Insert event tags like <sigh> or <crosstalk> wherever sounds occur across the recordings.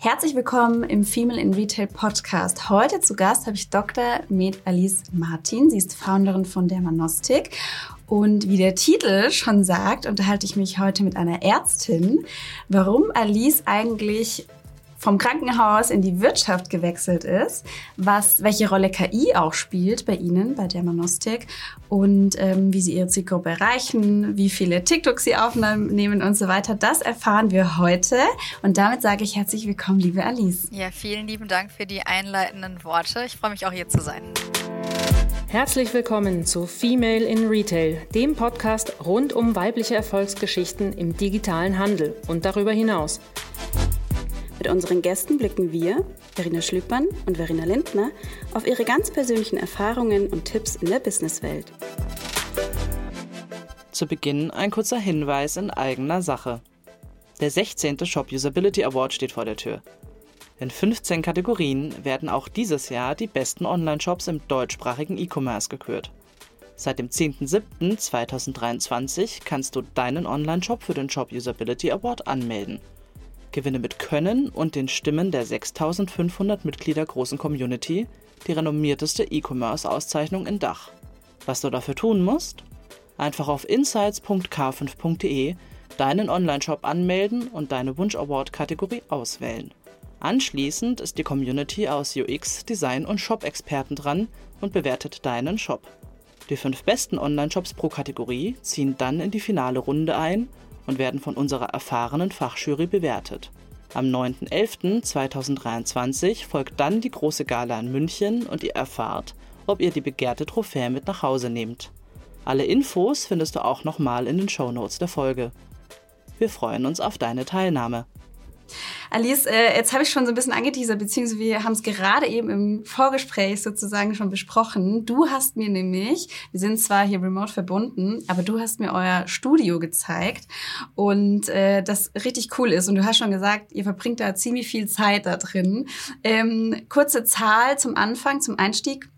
Herzlich willkommen im Female in Retail Podcast. Heute zu Gast habe ich Dr. Med Alice Martin. Sie ist Founderin von Dermanostik. Und wie der Titel schon sagt, unterhalte ich mich heute mit einer Ärztin, warum Alice eigentlich vom Krankenhaus in die Wirtschaft gewechselt ist, was, welche Rolle KI auch spielt bei Ihnen, bei Dermanostik und ähm, wie Sie Ihre Zielgruppe erreichen, wie viele TikToks Sie aufnehmen und so weiter. Das erfahren wir heute und damit sage ich herzlich willkommen, liebe Alice. Ja, vielen lieben Dank für die einleitenden Worte. Ich freue mich auch hier zu sein. Herzlich willkommen zu Female in Retail, dem Podcast rund um weibliche Erfolgsgeschichten im digitalen Handel und darüber hinaus. Mit unseren Gästen blicken wir, Verena Schlüppmann und Verena Lindner, auf ihre ganz persönlichen Erfahrungen und Tipps in der Businesswelt. Zu Beginn ein kurzer Hinweis in eigener Sache. Der 16. Shop Usability Award steht vor der Tür. In 15 Kategorien werden auch dieses Jahr die besten Online-Shops im deutschsprachigen E-Commerce gekürt. Seit dem 10.07.2023 kannst du deinen Online-Shop für den Shop Usability Award anmelden – Gewinne mit Können und den Stimmen der 6500 Mitglieder großen Community die renommierteste E-Commerce-Auszeichnung in Dach. Was du dafür tun musst? Einfach auf insights.k5.de deinen Online-Shop anmelden und deine Wunsch-Award-Kategorie auswählen. Anschließend ist die Community aus UX, Design und Shop-Experten dran und bewertet deinen Shop. Die fünf besten Online-Shops pro Kategorie ziehen dann in die finale Runde ein und werden von unserer erfahrenen Fachjury bewertet. Am 9.11.2023 folgt dann die große Gala in München und ihr erfahrt, ob ihr die begehrte Trophäe mit nach Hause nehmt. Alle Infos findest du auch nochmal in den Shownotes der Folge. Wir freuen uns auf deine Teilnahme. Alice, äh, jetzt habe ich schon so ein bisschen angeteasert, beziehungsweise wir haben es gerade eben im Vorgespräch sozusagen schon besprochen. Du hast mir nämlich, wir sind zwar hier remote verbunden, aber du hast mir euer Studio gezeigt und äh, das richtig cool ist. Und du hast schon gesagt, ihr verbringt da ziemlich viel Zeit da drin. Ähm, kurze Zahl zum Anfang, zum Einstieg.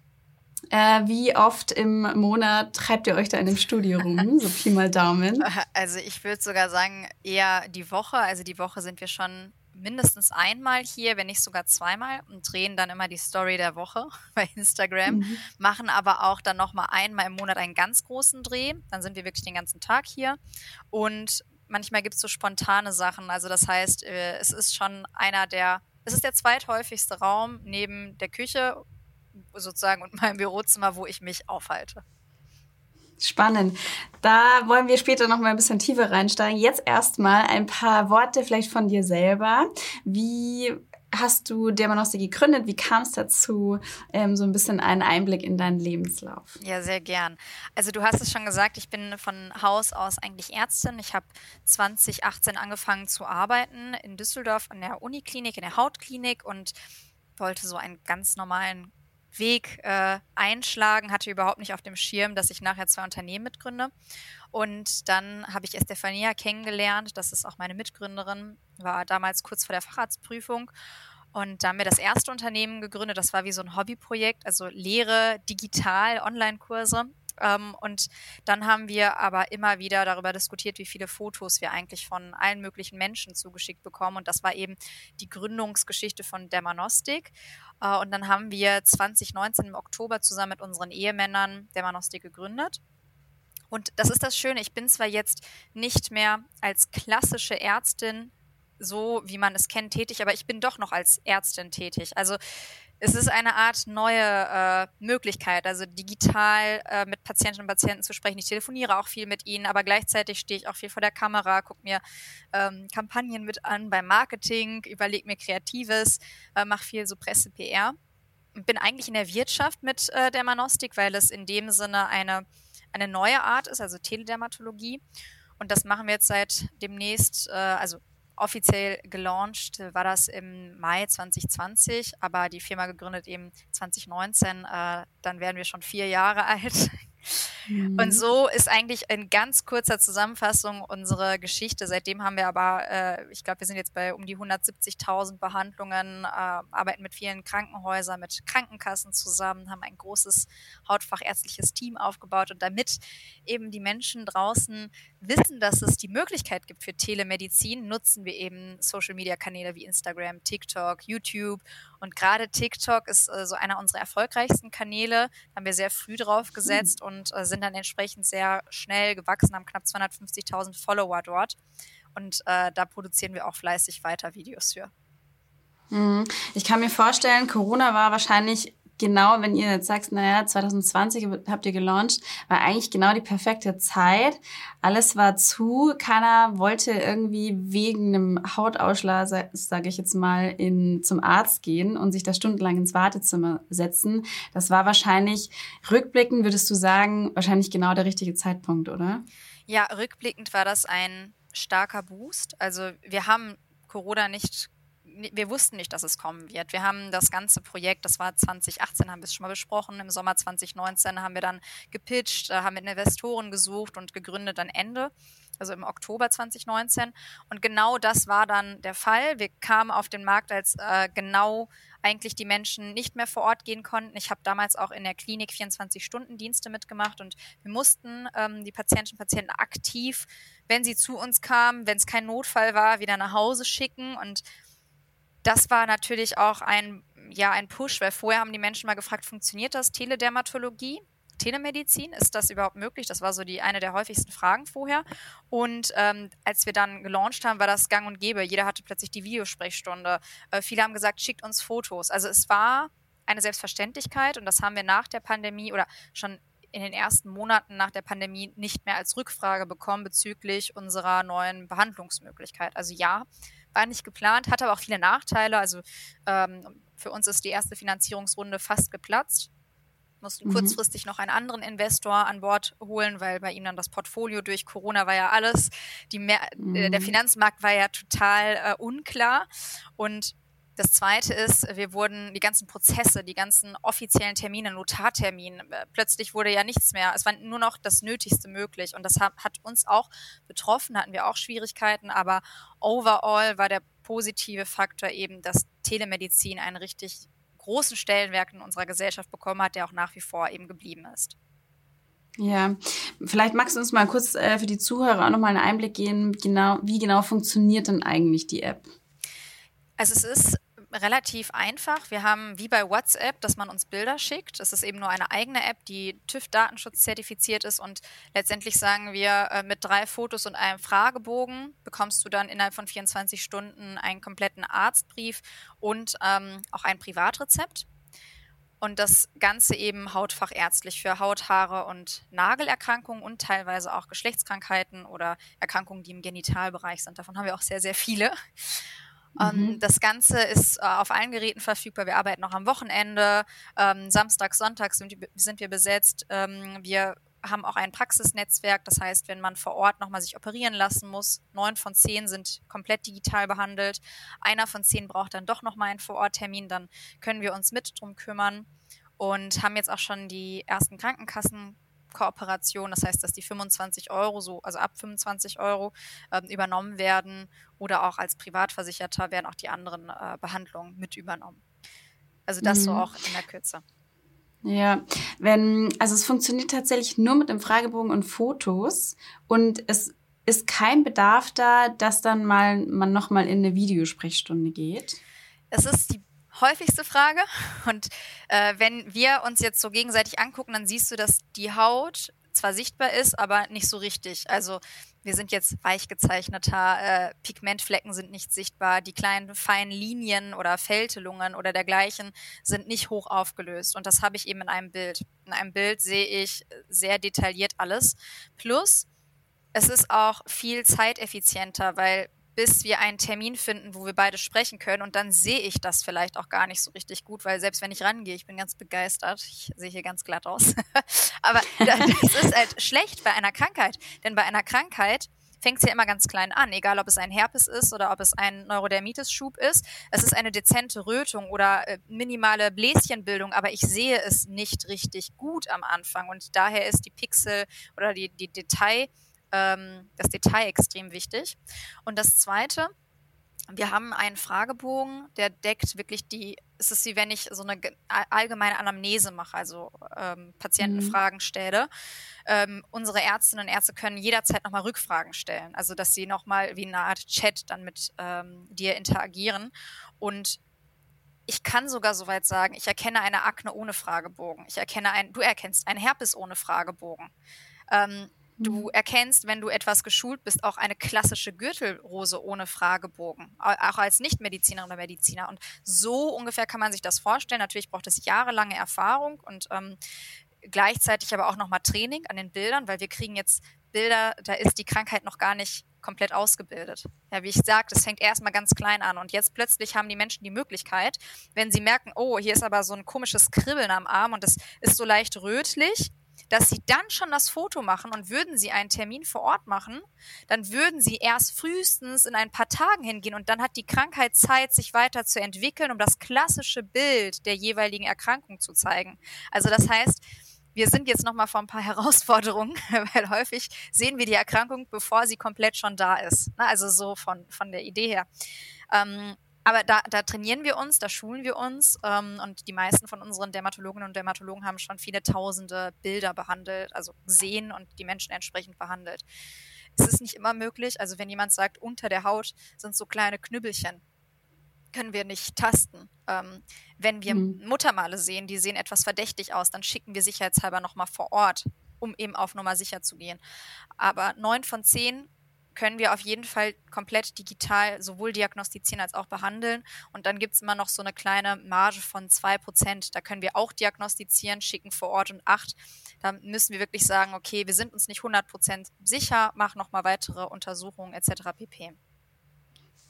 Äh, wie oft im Monat treibt ihr euch da in dem Studio rum? <laughs> So Pi mal Daumen. Also ich würde sogar sagen, eher die Woche. Also die Woche sind wir schon mindestens einmal hier, wenn nicht sogar zweimal und drehen dann immer die Story der Woche <laughs> bei Instagram, mhm. machen aber auch dann nochmal einmal im Monat einen ganz großen Dreh. Dann sind wir wirklich den ganzen Tag hier und manchmal gibt es so spontane Sachen. Also das heißt, äh, es ist schon einer der, es ist der zweithäufigste Raum neben der Küche sozusagen und meinem Bürozimmer, wo ich mich aufhalte. Spannend. Da wollen wir später noch mal ein bisschen tiefer reinsteigen. Jetzt erstmal ein paar Worte vielleicht von dir selber. Wie hast du Dermanostik gegründet? Wie kam es dazu? Ähm, so ein bisschen einen Einblick in deinen Lebenslauf. Ja, sehr gern. Also du hast es schon gesagt, ich bin von Haus aus eigentlich Ärztin. Ich habe 2018 angefangen zu arbeiten in Düsseldorf an der Uniklinik, in der Hautklinik und wollte so einen ganz normalen Weg äh, einschlagen, hatte überhaupt nicht auf dem Schirm, dass ich nachher zwei Unternehmen mitgründe. Und dann habe ich Estefania kennengelernt, das ist auch meine Mitgründerin, war damals kurz vor der Facharztprüfung. Und da haben wir das erste Unternehmen gegründet, das war wie so ein Hobbyprojekt, also Lehre digital, Online-Kurse. Ähm, und dann haben wir aber immer wieder darüber diskutiert, wie viele Fotos wir eigentlich von allen möglichen Menschen zugeschickt bekommen. Und das war eben die Gründungsgeschichte von Dermanostik. Äh, und dann haben wir 2019 im Oktober zusammen mit unseren Ehemännern Dermanostik gegründet. Und das ist das Schöne, ich bin zwar jetzt nicht mehr als klassische Ärztin so, wie man es kennt, tätig, aber ich bin doch noch als Ärztin tätig. Also es ist eine Art neue äh, Möglichkeit, also digital äh, mit Patientinnen und Patienten zu sprechen. Ich telefoniere auch viel mit ihnen, aber gleichzeitig stehe ich auch viel vor der Kamera, gucke mir ähm, Kampagnen mit an beim Marketing, überlege mir Kreatives, äh, mache viel so Presse, PR. Bin eigentlich in der Wirtschaft mit äh, Dermanostik, weil es in dem Sinne eine, eine neue Art ist, also Teledermatologie. Und das machen wir jetzt seit demnächst, äh, also Offiziell gelauncht war das im Mai 2020, aber die Firma gegründet eben 2019. Äh, dann werden wir schon vier Jahre <laughs> alt. Mhm. Und so ist eigentlich in ganz kurzer Zusammenfassung unsere Geschichte. Seitdem haben wir aber, äh, ich glaube, wir sind jetzt bei um die 170.000 Behandlungen, äh, arbeiten mit vielen Krankenhäusern, mit Krankenkassen zusammen, haben ein großes hautfachärztliches Team aufgebaut und damit eben die Menschen draußen wissen, dass es die Möglichkeit gibt für Telemedizin, nutzen wir eben Social-Media-Kanäle wie Instagram, TikTok, YouTube und gerade TikTok ist äh, so einer unserer erfolgreichsten Kanäle. Da haben wir sehr früh drauf gesetzt mhm. und äh, sind dann entsprechend sehr schnell gewachsen, haben knapp 250.000 Follower dort. Und äh, da produzieren wir auch fleißig weiter Videos für. Mhm. Ich kann mir vorstellen, Corona war wahrscheinlich genau, wenn ihr jetzt sagst, naja, 2020 habt ihr gelauncht, war eigentlich genau die perfekte Zeit. Alles war zu, keiner wollte irgendwie wegen einem Hautausschlag, sage ich jetzt mal, in, zum Arzt gehen und sich da stundenlang ins Wartezimmer setzen. Das war wahrscheinlich, rückblickend würdest du sagen, wahrscheinlich genau der richtige Zeitpunkt, oder? Ja, rückblickend war das ein starker Boost. Also wir haben Corona nicht wir wussten nicht, dass es kommen wird. Wir haben das ganze Projekt, das war 2018, haben wir es schon mal besprochen. Im Sommer 2019 haben wir dann gepitcht, haben mit Investoren gesucht und gegründet dann Ende, also im Oktober 2019. Und genau das war dann der Fall. Wir kamen auf den Markt, als äh, genau eigentlich die Menschen nicht mehr vor Ort gehen konnten. Ich habe damals auch in der Klinik 24-Stunden-Dienste mitgemacht und wir mussten ähm, die Patientinnen und Patienten aktiv, wenn sie zu uns kamen, wenn es kein Notfall war, wieder nach Hause schicken und das war natürlich auch ein, ja, ein Push, weil vorher haben die Menschen mal gefragt, funktioniert das Teledermatologie? Telemedizin, ist das überhaupt möglich? Das war so die eine der häufigsten Fragen vorher. Und ähm, als wir dann gelauncht haben, war das gang und gäbe. Jeder hatte plötzlich die Videosprechstunde. Äh, viele haben gesagt, schickt uns Fotos. Also es war eine Selbstverständlichkeit und das haben wir nach der Pandemie oder schon in den ersten Monaten nach der Pandemie nicht mehr als Rückfrage bekommen bezüglich unserer neuen Behandlungsmöglichkeit. Also ja, war nicht geplant, hatte aber auch viele Nachteile. Also ähm, für uns ist die erste Finanzierungsrunde fast geplatzt. Mussten mhm. kurzfristig noch einen anderen Investor an Bord holen, weil bei ihm dann das Portfolio durch Corona war ja alles. Die Mehr mhm. Der Finanzmarkt war ja total äh, unklar. Und das zweite ist, wir wurden die ganzen Prozesse, die ganzen offiziellen Termine, Notartermin, äh, plötzlich wurde ja nichts mehr. Es war nur noch das Nötigste möglich. Und das hat, hat uns auch betroffen, hatten wir auch Schwierigkeiten. Aber overall war der positive Faktor eben, dass Telemedizin einen richtig großen Stellenwert in unserer Gesellschaft bekommen hat, der auch nach wie vor eben geblieben ist. Ja, vielleicht magst du uns mal kurz äh, für die Zuhörer auch nochmal einen Einblick geben, genau, wie genau funktioniert denn eigentlich die App? Also es ist relativ einfach. Wir haben wie bei WhatsApp, dass man uns Bilder schickt. Es ist eben nur eine eigene App, die TÜV-Datenschutz zertifiziert ist und letztendlich sagen wir, äh, mit drei Fotos und einem Fragebogen bekommst du dann innerhalb von 24 Stunden einen kompletten Arztbrief und ähm, auch ein Privatrezept. Und das Ganze eben hautfachärztlich für Haut, Haare und Nagelerkrankungen und teilweise auch Geschlechtskrankheiten oder Erkrankungen, die im Genitalbereich sind. Davon haben wir auch sehr, sehr viele. Mhm. Das Ganze ist äh, auf allen Geräten verfügbar. Wir arbeiten auch am Wochenende. Ähm, Samstag, Sonntag sind, sind wir besetzt. Ähm, wir haben auch ein Praxisnetzwerk. Das heißt, wenn man vor Ort nochmal sich operieren lassen muss, neun von zehn sind komplett digital behandelt. Einer von zehn braucht dann doch nochmal einen Vororttermin. Dann können wir uns mit drum kümmern und haben jetzt auch schon die ersten Krankenkassen Kooperation, das heißt, dass die 25 Euro, so, also ab 25 Euro ähm, übernommen werden oder auch als Privatversicherter werden auch die anderen äh, Behandlungen mit übernommen. Also das mhm. so auch in der Kürze. Ja, wenn, also es funktioniert tatsächlich nur mit dem Fragebogen und Fotos und es ist kein Bedarf da, dass dann mal man nochmal in eine Videosprechstunde geht. Es ist die häufigste Frage. Und äh, wenn wir uns jetzt so gegenseitig angucken, dann siehst du, dass die Haut zwar sichtbar ist, aber nicht so richtig. Also wir sind jetzt weich gezeichneter, äh, Pigmentflecken sind nicht sichtbar, die kleinen feinen Linien oder Fältelungen oder dergleichen sind nicht hoch aufgelöst. Und das habe ich eben in einem Bild. In einem Bild sehe ich sehr detailliert alles. Plus, es ist auch viel zeiteffizienter, weil bis wir einen Termin finden, wo wir beide sprechen können. Und dann sehe ich das vielleicht auch gar nicht so richtig gut, weil selbst wenn ich rangehe, ich bin ganz begeistert. Ich sehe hier ganz glatt aus. <laughs> Aber <laughs> das ist halt schlecht bei einer Krankheit. Denn bei einer Krankheit fängt es ja immer ganz klein an, egal ob es ein Herpes ist oder ob es ein Neurodermitis-Schub ist. Es ist eine dezente Rötung oder äh, minimale Bläschenbildung, aber ich sehe es nicht richtig gut am Anfang und daher ist die Pixel oder die, die Detail, ähm, das Detail extrem wichtig. Und das Zweite, wir haben einen Fragebogen, der deckt wirklich die, es ist wie wenn ich so eine allgemeine Anamnese mache, also ähm, Patientenfragen mhm. stelle. Ähm, unsere Ärztinnen und Ärzte können jederzeit nochmal Rückfragen stellen, also dass sie nochmal wie eine Art Chat dann mit ähm, dir interagieren. Und ich kann sogar soweit sagen, ich erkenne eine Akne ohne Fragebogen. Ich erkenne ein, du erkennst ein Herpes ohne Fragebogen. Ähm, Du mhm. erkennst, wenn du etwas geschult bist, auch eine klassische Gürtelrose ohne Fragebogen, auch als Nichtmedizinerin oder Mediziner. Und so ungefähr kann man sich das vorstellen. Natürlich braucht es jahrelange Erfahrung und ähm, gleichzeitig aber auch nochmal Training an den Bildern, weil wir kriegen jetzt Bilder, da ist die Krankheit noch gar nicht komplett ausgebildet. Ja, wie ich sagte, es fängt erstmal ganz klein an und jetzt plötzlich haben die Menschen die Möglichkeit, wenn sie merken, oh, hier ist aber so ein komisches Kribbeln am Arm und es ist so leicht rötlich, dass sie dann schon das Foto machen und würden sie einen Termin vor Ort machen, dann würden sie erst frühestens in ein paar Tagen hingehen und dann hat die Krankheit Zeit, sich weiter zu entwickeln, um das klassische Bild der jeweiligen Erkrankung zu zeigen. Also das heißt, wir sind jetzt nochmal vor ein paar <laughs> Herausforderungen, weil häufig sehen wir die Erkrankung, bevor sie komplett schon da ist. Also so von, von der Idee her. Aber da, da trainieren wir uns, da schulen wir uns ähm, und die meisten von unseren Dermatologinnen und Dermatologen haben schon viele tausende Bilder behandelt, also gesehen und die Menschen entsprechend behandelt. Es ist nicht immer möglich, also wenn jemand sagt, unter der Haut sind so kleine Knüppelchen, können wir nicht tasten. Ähm, wenn wir mhm. Muttermale sehen, die sehen etwas verdächtig aus, dann schicken wir sicherheitshalber nochmal vor Ort, um eben auf Nummer sicher zu gehen. Aber neun von zehn können wir auf jeden Fall komplett digital sowohl diagnostizieren als auch behandeln. Und dann gibt es immer noch so eine kleine Marge von 2%. Da können wir auch diagnostizieren, schicken vor Ort und acht. Da müssen wir wirklich sagen, okay, wir sind uns nicht 100% sicher, mach nochmal weitere Untersuchungen etc. pp.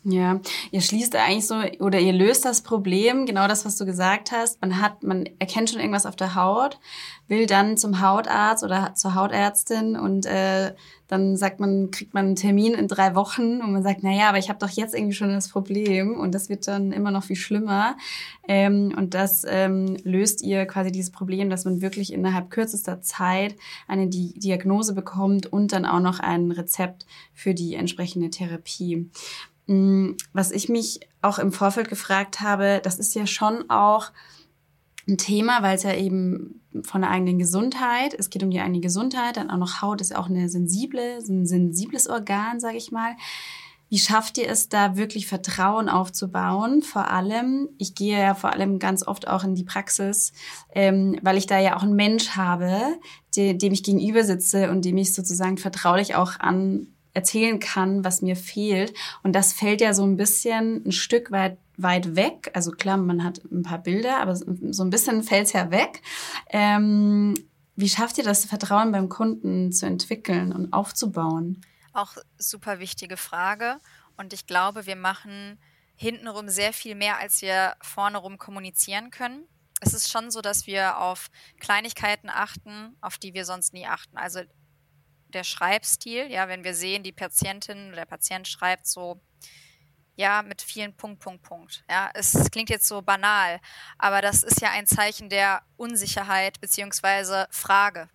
Ja, ihr schließt eigentlich so oder ihr löst das Problem, genau das, was du gesagt hast. Man hat, man erkennt schon irgendwas auf der Haut, will dann zum Hautarzt oder zur Hautärztin und äh, dann sagt man, kriegt man einen Termin in drei Wochen und man sagt, na ja, aber ich habe doch jetzt irgendwie schon das Problem und das wird dann immer noch viel schlimmer. Ähm, und das ähm, löst ihr quasi dieses Problem, dass man wirklich innerhalb kürzester Zeit eine Di Diagnose bekommt und dann auch noch ein Rezept für die entsprechende Therapie. Mm, was ich mich auch im Vorfeld gefragt habe, das ist ja schon auch ein Thema, weil es ja eben von der eigenen Gesundheit, es geht um die eigene Gesundheit, dann auch noch Haut ist ja auch eine sensible, ein sensibles Organ, sage ich mal. Wie schafft ihr es da wirklich Vertrauen aufzubauen? Vor allem, ich gehe ja vor allem ganz oft auch in die Praxis, ähm, weil ich da ja auch einen Mensch habe, de, dem ich gegenüber sitze und dem ich sozusagen vertraulich auch an erzählen kann, was mir fehlt. Und das fällt ja so ein bisschen ein Stück weit weit weg. Also klar, man hat ein paar Bilder, aber so ein bisschen fällt es ja weg. Ähm, wie schafft ihr das Vertrauen beim Kunden zu entwickeln und aufzubauen? Auch super wichtige Frage. Und ich glaube, wir machen hintenrum sehr viel mehr, als wir vorne rum kommunizieren können. Es ist schon so, dass wir auf Kleinigkeiten achten, auf die wir sonst nie achten. Also der Schreibstil, ja, wenn wir sehen, die Patientin oder der Patient schreibt so, ja, mit vielen Punkt, Punkt, Punkt. Ja, es klingt jetzt so banal, aber das ist ja ein Zeichen der Unsicherheit beziehungsweise Frage.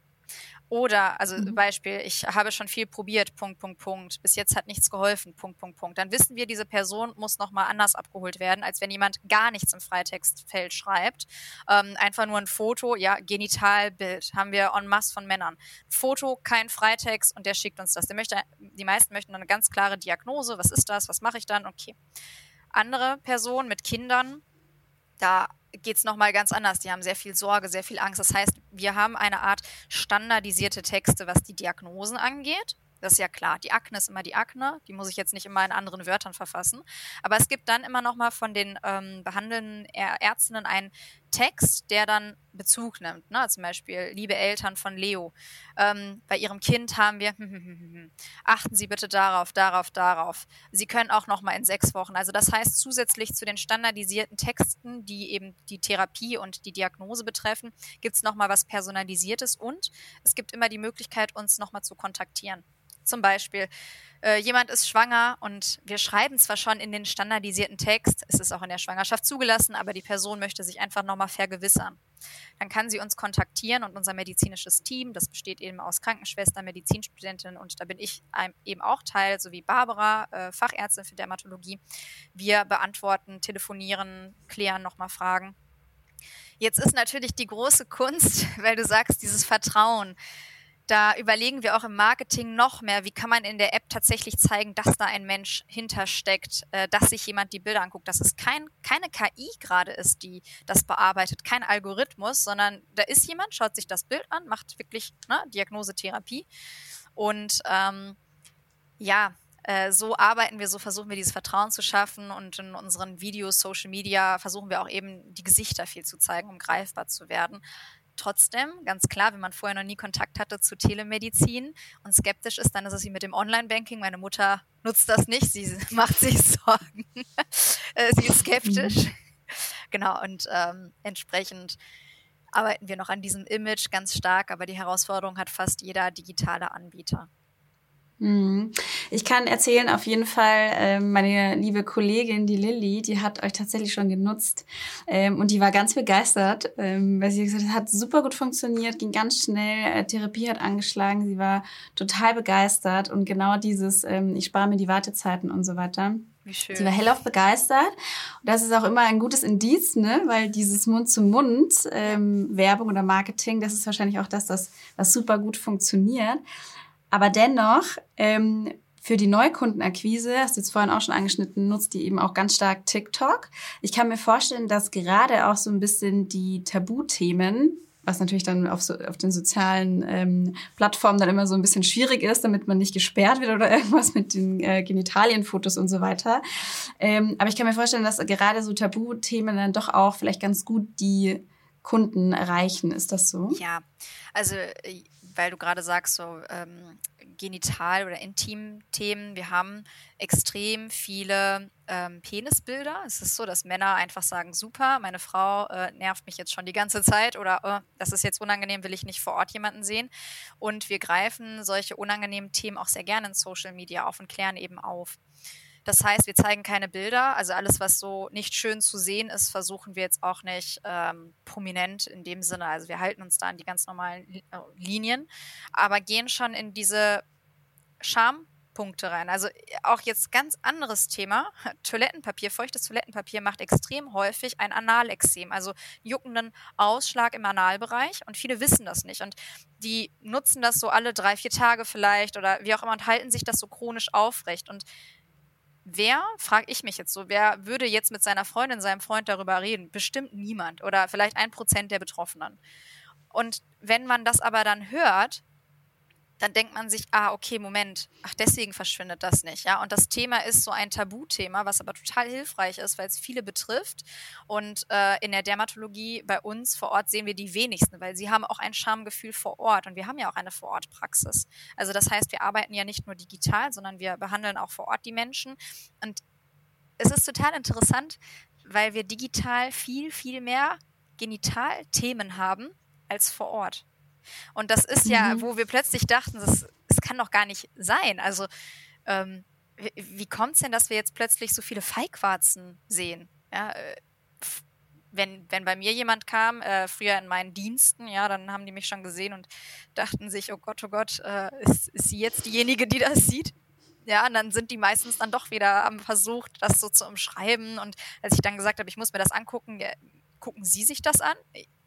Oder, also mhm. Beispiel, ich habe schon viel probiert, Punkt, Punkt, Punkt. Bis jetzt hat nichts geholfen, Punkt, Punkt, Punkt. Dann wissen wir, diese Person muss nochmal anders abgeholt werden, als wenn jemand gar nichts im Freitextfeld schreibt. Ähm, einfach nur ein Foto, ja, Genitalbild haben wir en masse von Männern. Foto, kein Freitext und der schickt uns das. Der möchte, die meisten möchten eine ganz klare Diagnose. Was ist das? Was mache ich dann? Okay. Andere Person mit Kindern, da geht es nochmal ganz anders. Die haben sehr viel Sorge, sehr viel Angst. Das heißt, wir haben eine Art standardisierte Texte, was die Diagnosen angeht. Das ist ja klar. Die Akne ist immer die Akne. Die muss ich jetzt nicht immer in anderen Wörtern verfassen. Aber es gibt dann immer noch mal von den ähm, behandelnden Ärztinnen einen Text, der dann Bezug nimmt. Ne? Zum Beispiel, liebe Eltern von Leo, ähm, bei Ihrem Kind haben wir, <laughs> achten Sie bitte darauf, darauf, darauf. Sie können auch noch mal in sechs Wochen. Also das heißt, zusätzlich zu den standardisierten Texten, die eben die Therapie und die Diagnose betreffen, gibt es noch mal was Personalisiertes und es gibt immer die Möglichkeit, uns noch mal zu kontaktieren Zum Beispiel, äh, jemand ist schwanger und wir schreiben zwar schon in den standardisierten Text, es ist auch in der Schwangerschaft zugelassen, aber die Person möchte sich einfach nochmal vergewissern. Dann kann sie uns kontaktieren und unser medizinisches Team, das besteht eben aus Krankenschwestern, Medizinstudentinnen und da bin ich eben auch Teil, sowie Barbara, äh, Fachärztin für Dermatologie. Wir beantworten, telefonieren, klären nochmal Fragen. Jetzt ist natürlich die große Kunst, <laughs> weil du sagst, dieses Vertrauen da überlegen wir auch im Marketing noch mehr, wie kann man in der App tatsächlich zeigen, dass da ein Mensch hintersteckt, äh, dass sich jemand die Bilder anguckt, dass es kein, keine KI gerade ist, die das bearbeitet, kein Algorithmus, sondern da ist jemand, schaut sich das Bild an, macht wirklich ne, Diagnosetherapie und ähm, ja, äh, so arbeiten wir, so versuchen wir dieses Vertrauen zu schaffen und in unseren Videos, Social Media versuchen wir auch eben die Gesichter viel zu zeigen, um greifbar zu werden. Trotzdem, ganz klar, wenn man vorher noch nie Kontakt hatte zu Telemedizin und skeptisch ist, dann ist es wie mit dem Online-Banking. Meine Mutter nutzt das nicht, sie <laughs> macht sich Sorgen. <laughs> Äh, sie ist skeptisch. Mhm. Genau, und ähm, entsprechend arbeiten wir noch an diesem Image ganz stark, aber die Herausforderung hat fast jeder digitale Anbieter. Mhm. Ich kann erzählen, auf jeden Fall, ähm, meine liebe Kollegin, die Lilly, die hat euch tatsächlich schon genutzt ähm, und die war ganz begeistert, ähm, weil sie gesagt hat, hat super gut funktioniert, ging ganz schnell, äh, Therapie hat angeschlagen, sie war total begeistert und genau dieses, ich spare mir die Wartezeiten und so weiter. Wie schön. Sie war hellauf begeistert. Und das ist auch immer ein gutes Indiz, ne? weil dieses Mund-zu-Mund-Werbung oder Marketing, das ist wahrscheinlich auch das, das was super gut funktioniert. Aber dennoch, ähm, für die Neukundenakquise, hast du jetzt vorhin auch schon angeschnitten, nutzt die eben auch ganz stark TikTok. Ich kann mir vorstellen, dass gerade auch so ein bisschen die Tabuthemen, was natürlich dann auf, so, auf den sozialen ähm, Plattformen dann immer so ein bisschen schwierig ist, damit man nicht gesperrt wird oder <laughs> irgendwas mit den äh, Genitalienfotos und so weiter. Ähm, aber ich kann mir vorstellen, dass gerade so Tabuthemen dann doch auch vielleicht ganz gut die Kunden erreichen. Ist das so? Ja, also äh, weil du gerade sagst, so ähm, Genital- oder Intim-Themen. Wir haben extrem viele ähm, Penisbilder. Es ist so, dass Männer einfach sagen, super, meine Frau äh, nervt mich jetzt schon die ganze Zeit oder oh, das ist jetzt unangenehm, will ich nicht vor Ort jemanden sehen. Und wir greifen solche unangenehmen Themen auch sehr gerne in Social Media auf und klären eben auf. Das heißt, wir zeigen keine Bilder. Also alles, was so nicht schön zu sehen ist, versuchen wir jetzt auch nicht ähm, prominent in dem Sinne. Also wir halten uns da an die ganz normalen äh, Linien, aber gehen schon in diese Schampunkte rein. Also auch jetzt ganz anderes Thema. <laughs> Toilettenpapier, feuchtes Toilettenpapier macht extrem häufig ein Analexem, also juckenden Ausschlag im Analbereich. Und viele wissen das nicht. Und die nutzen das so alle drei, vier Tage vielleicht oder wie auch immer und halten sich das so chronisch aufrecht. Und wer, frage ich mich jetzt so, wer würde jetzt mit seiner Freundin, seinem Freund darüber reden? Bestimmt niemand oder vielleicht ein Prozent der Betroffenen. Und wenn man das aber dann hört, dann denkt man sich, ah, okay, Moment, ach, deswegen verschwindet das nicht, ja. Und das Thema ist so ein Tabuthema, was aber total hilfreich ist, weil es viele betrifft. Und äh, in der Dermatologie bei uns vor Ort sehen wir die wenigsten, weil sie haben auch ein Schamgefühl vor Ort und wir haben ja auch eine Vorortpraxis. Also das heißt, wir arbeiten ja nicht nur digital, sondern wir behandeln auch vor Ort die Menschen. Und es ist total interessant, weil wir digital viel, viel mehr Genitalthemen haben als vor Ort. Und das ist ja, mhm. wo wir plötzlich dachten, das, das kann doch gar nicht sein. Also ähm, wie, wie kommt es denn, dass wir jetzt plötzlich so viele Feigwarzen sehen? Ja, äh, wenn, wenn bei mir jemand kam, äh, früher in meinen Diensten, ja, dann haben die mich schon gesehen und dachten sich, oh Gott, oh Gott, äh, ist, ist sie jetzt diejenige, die das sieht? Ja, und dann sind die meistens dann doch wieder am Versuch, das so zu umschreiben. Und als ich dann gesagt habe, ich muss mir das angucken, ja, gucken Sie sich das an?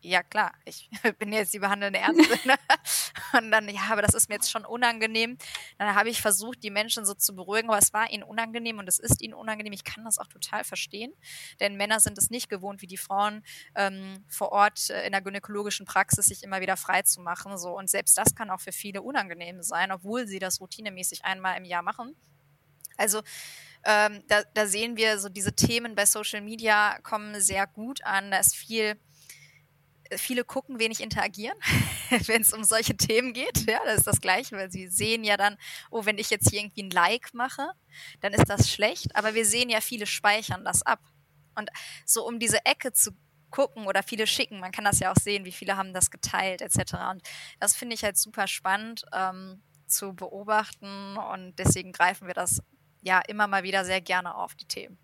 Ja klar, ich <laughs> bin jetzt die behandelnde Ärztin. Ne? <laughs> und dann, ja, aber das ist mir jetzt schon unangenehm. Dann habe ich versucht, die Menschen so zu beruhigen, aber es war ihnen unangenehm und es ist ihnen unangenehm. Ich kann das auch total verstehen, denn Männer sind es nicht gewohnt, wie die Frauen ähm, vor Ort äh, in der gynäkologischen Praxis sich immer wieder frei zu machen. So. Und selbst das kann auch für viele unangenehm sein, obwohl sie das routinemäßig einmal im Jahr machen. Also ähm, da, da sehen wir so diese Themen bei Social Media kommen sehr gut an. Da ist viel viele gucken, wenig interagieren, <laughs> wenn es um solche Themen geht. Ja, das ist das Gleiche, weil sie sehen ja dann, oh, wenn ich jetzt hier irgendwie ein Like mache, dann ist das schlecht. Aber wir sehen ja, viele speichern das ab. Und so um diese Ecke zu gucken oder viele schicken, man kann das ja auch sehen, wie viele haben das geteilt etc. Und das finde ich halt super spannend. Ähm, zu beobachten und deswegen greifen wir das ja immer mal wieder sehr gerne auf, die Themen.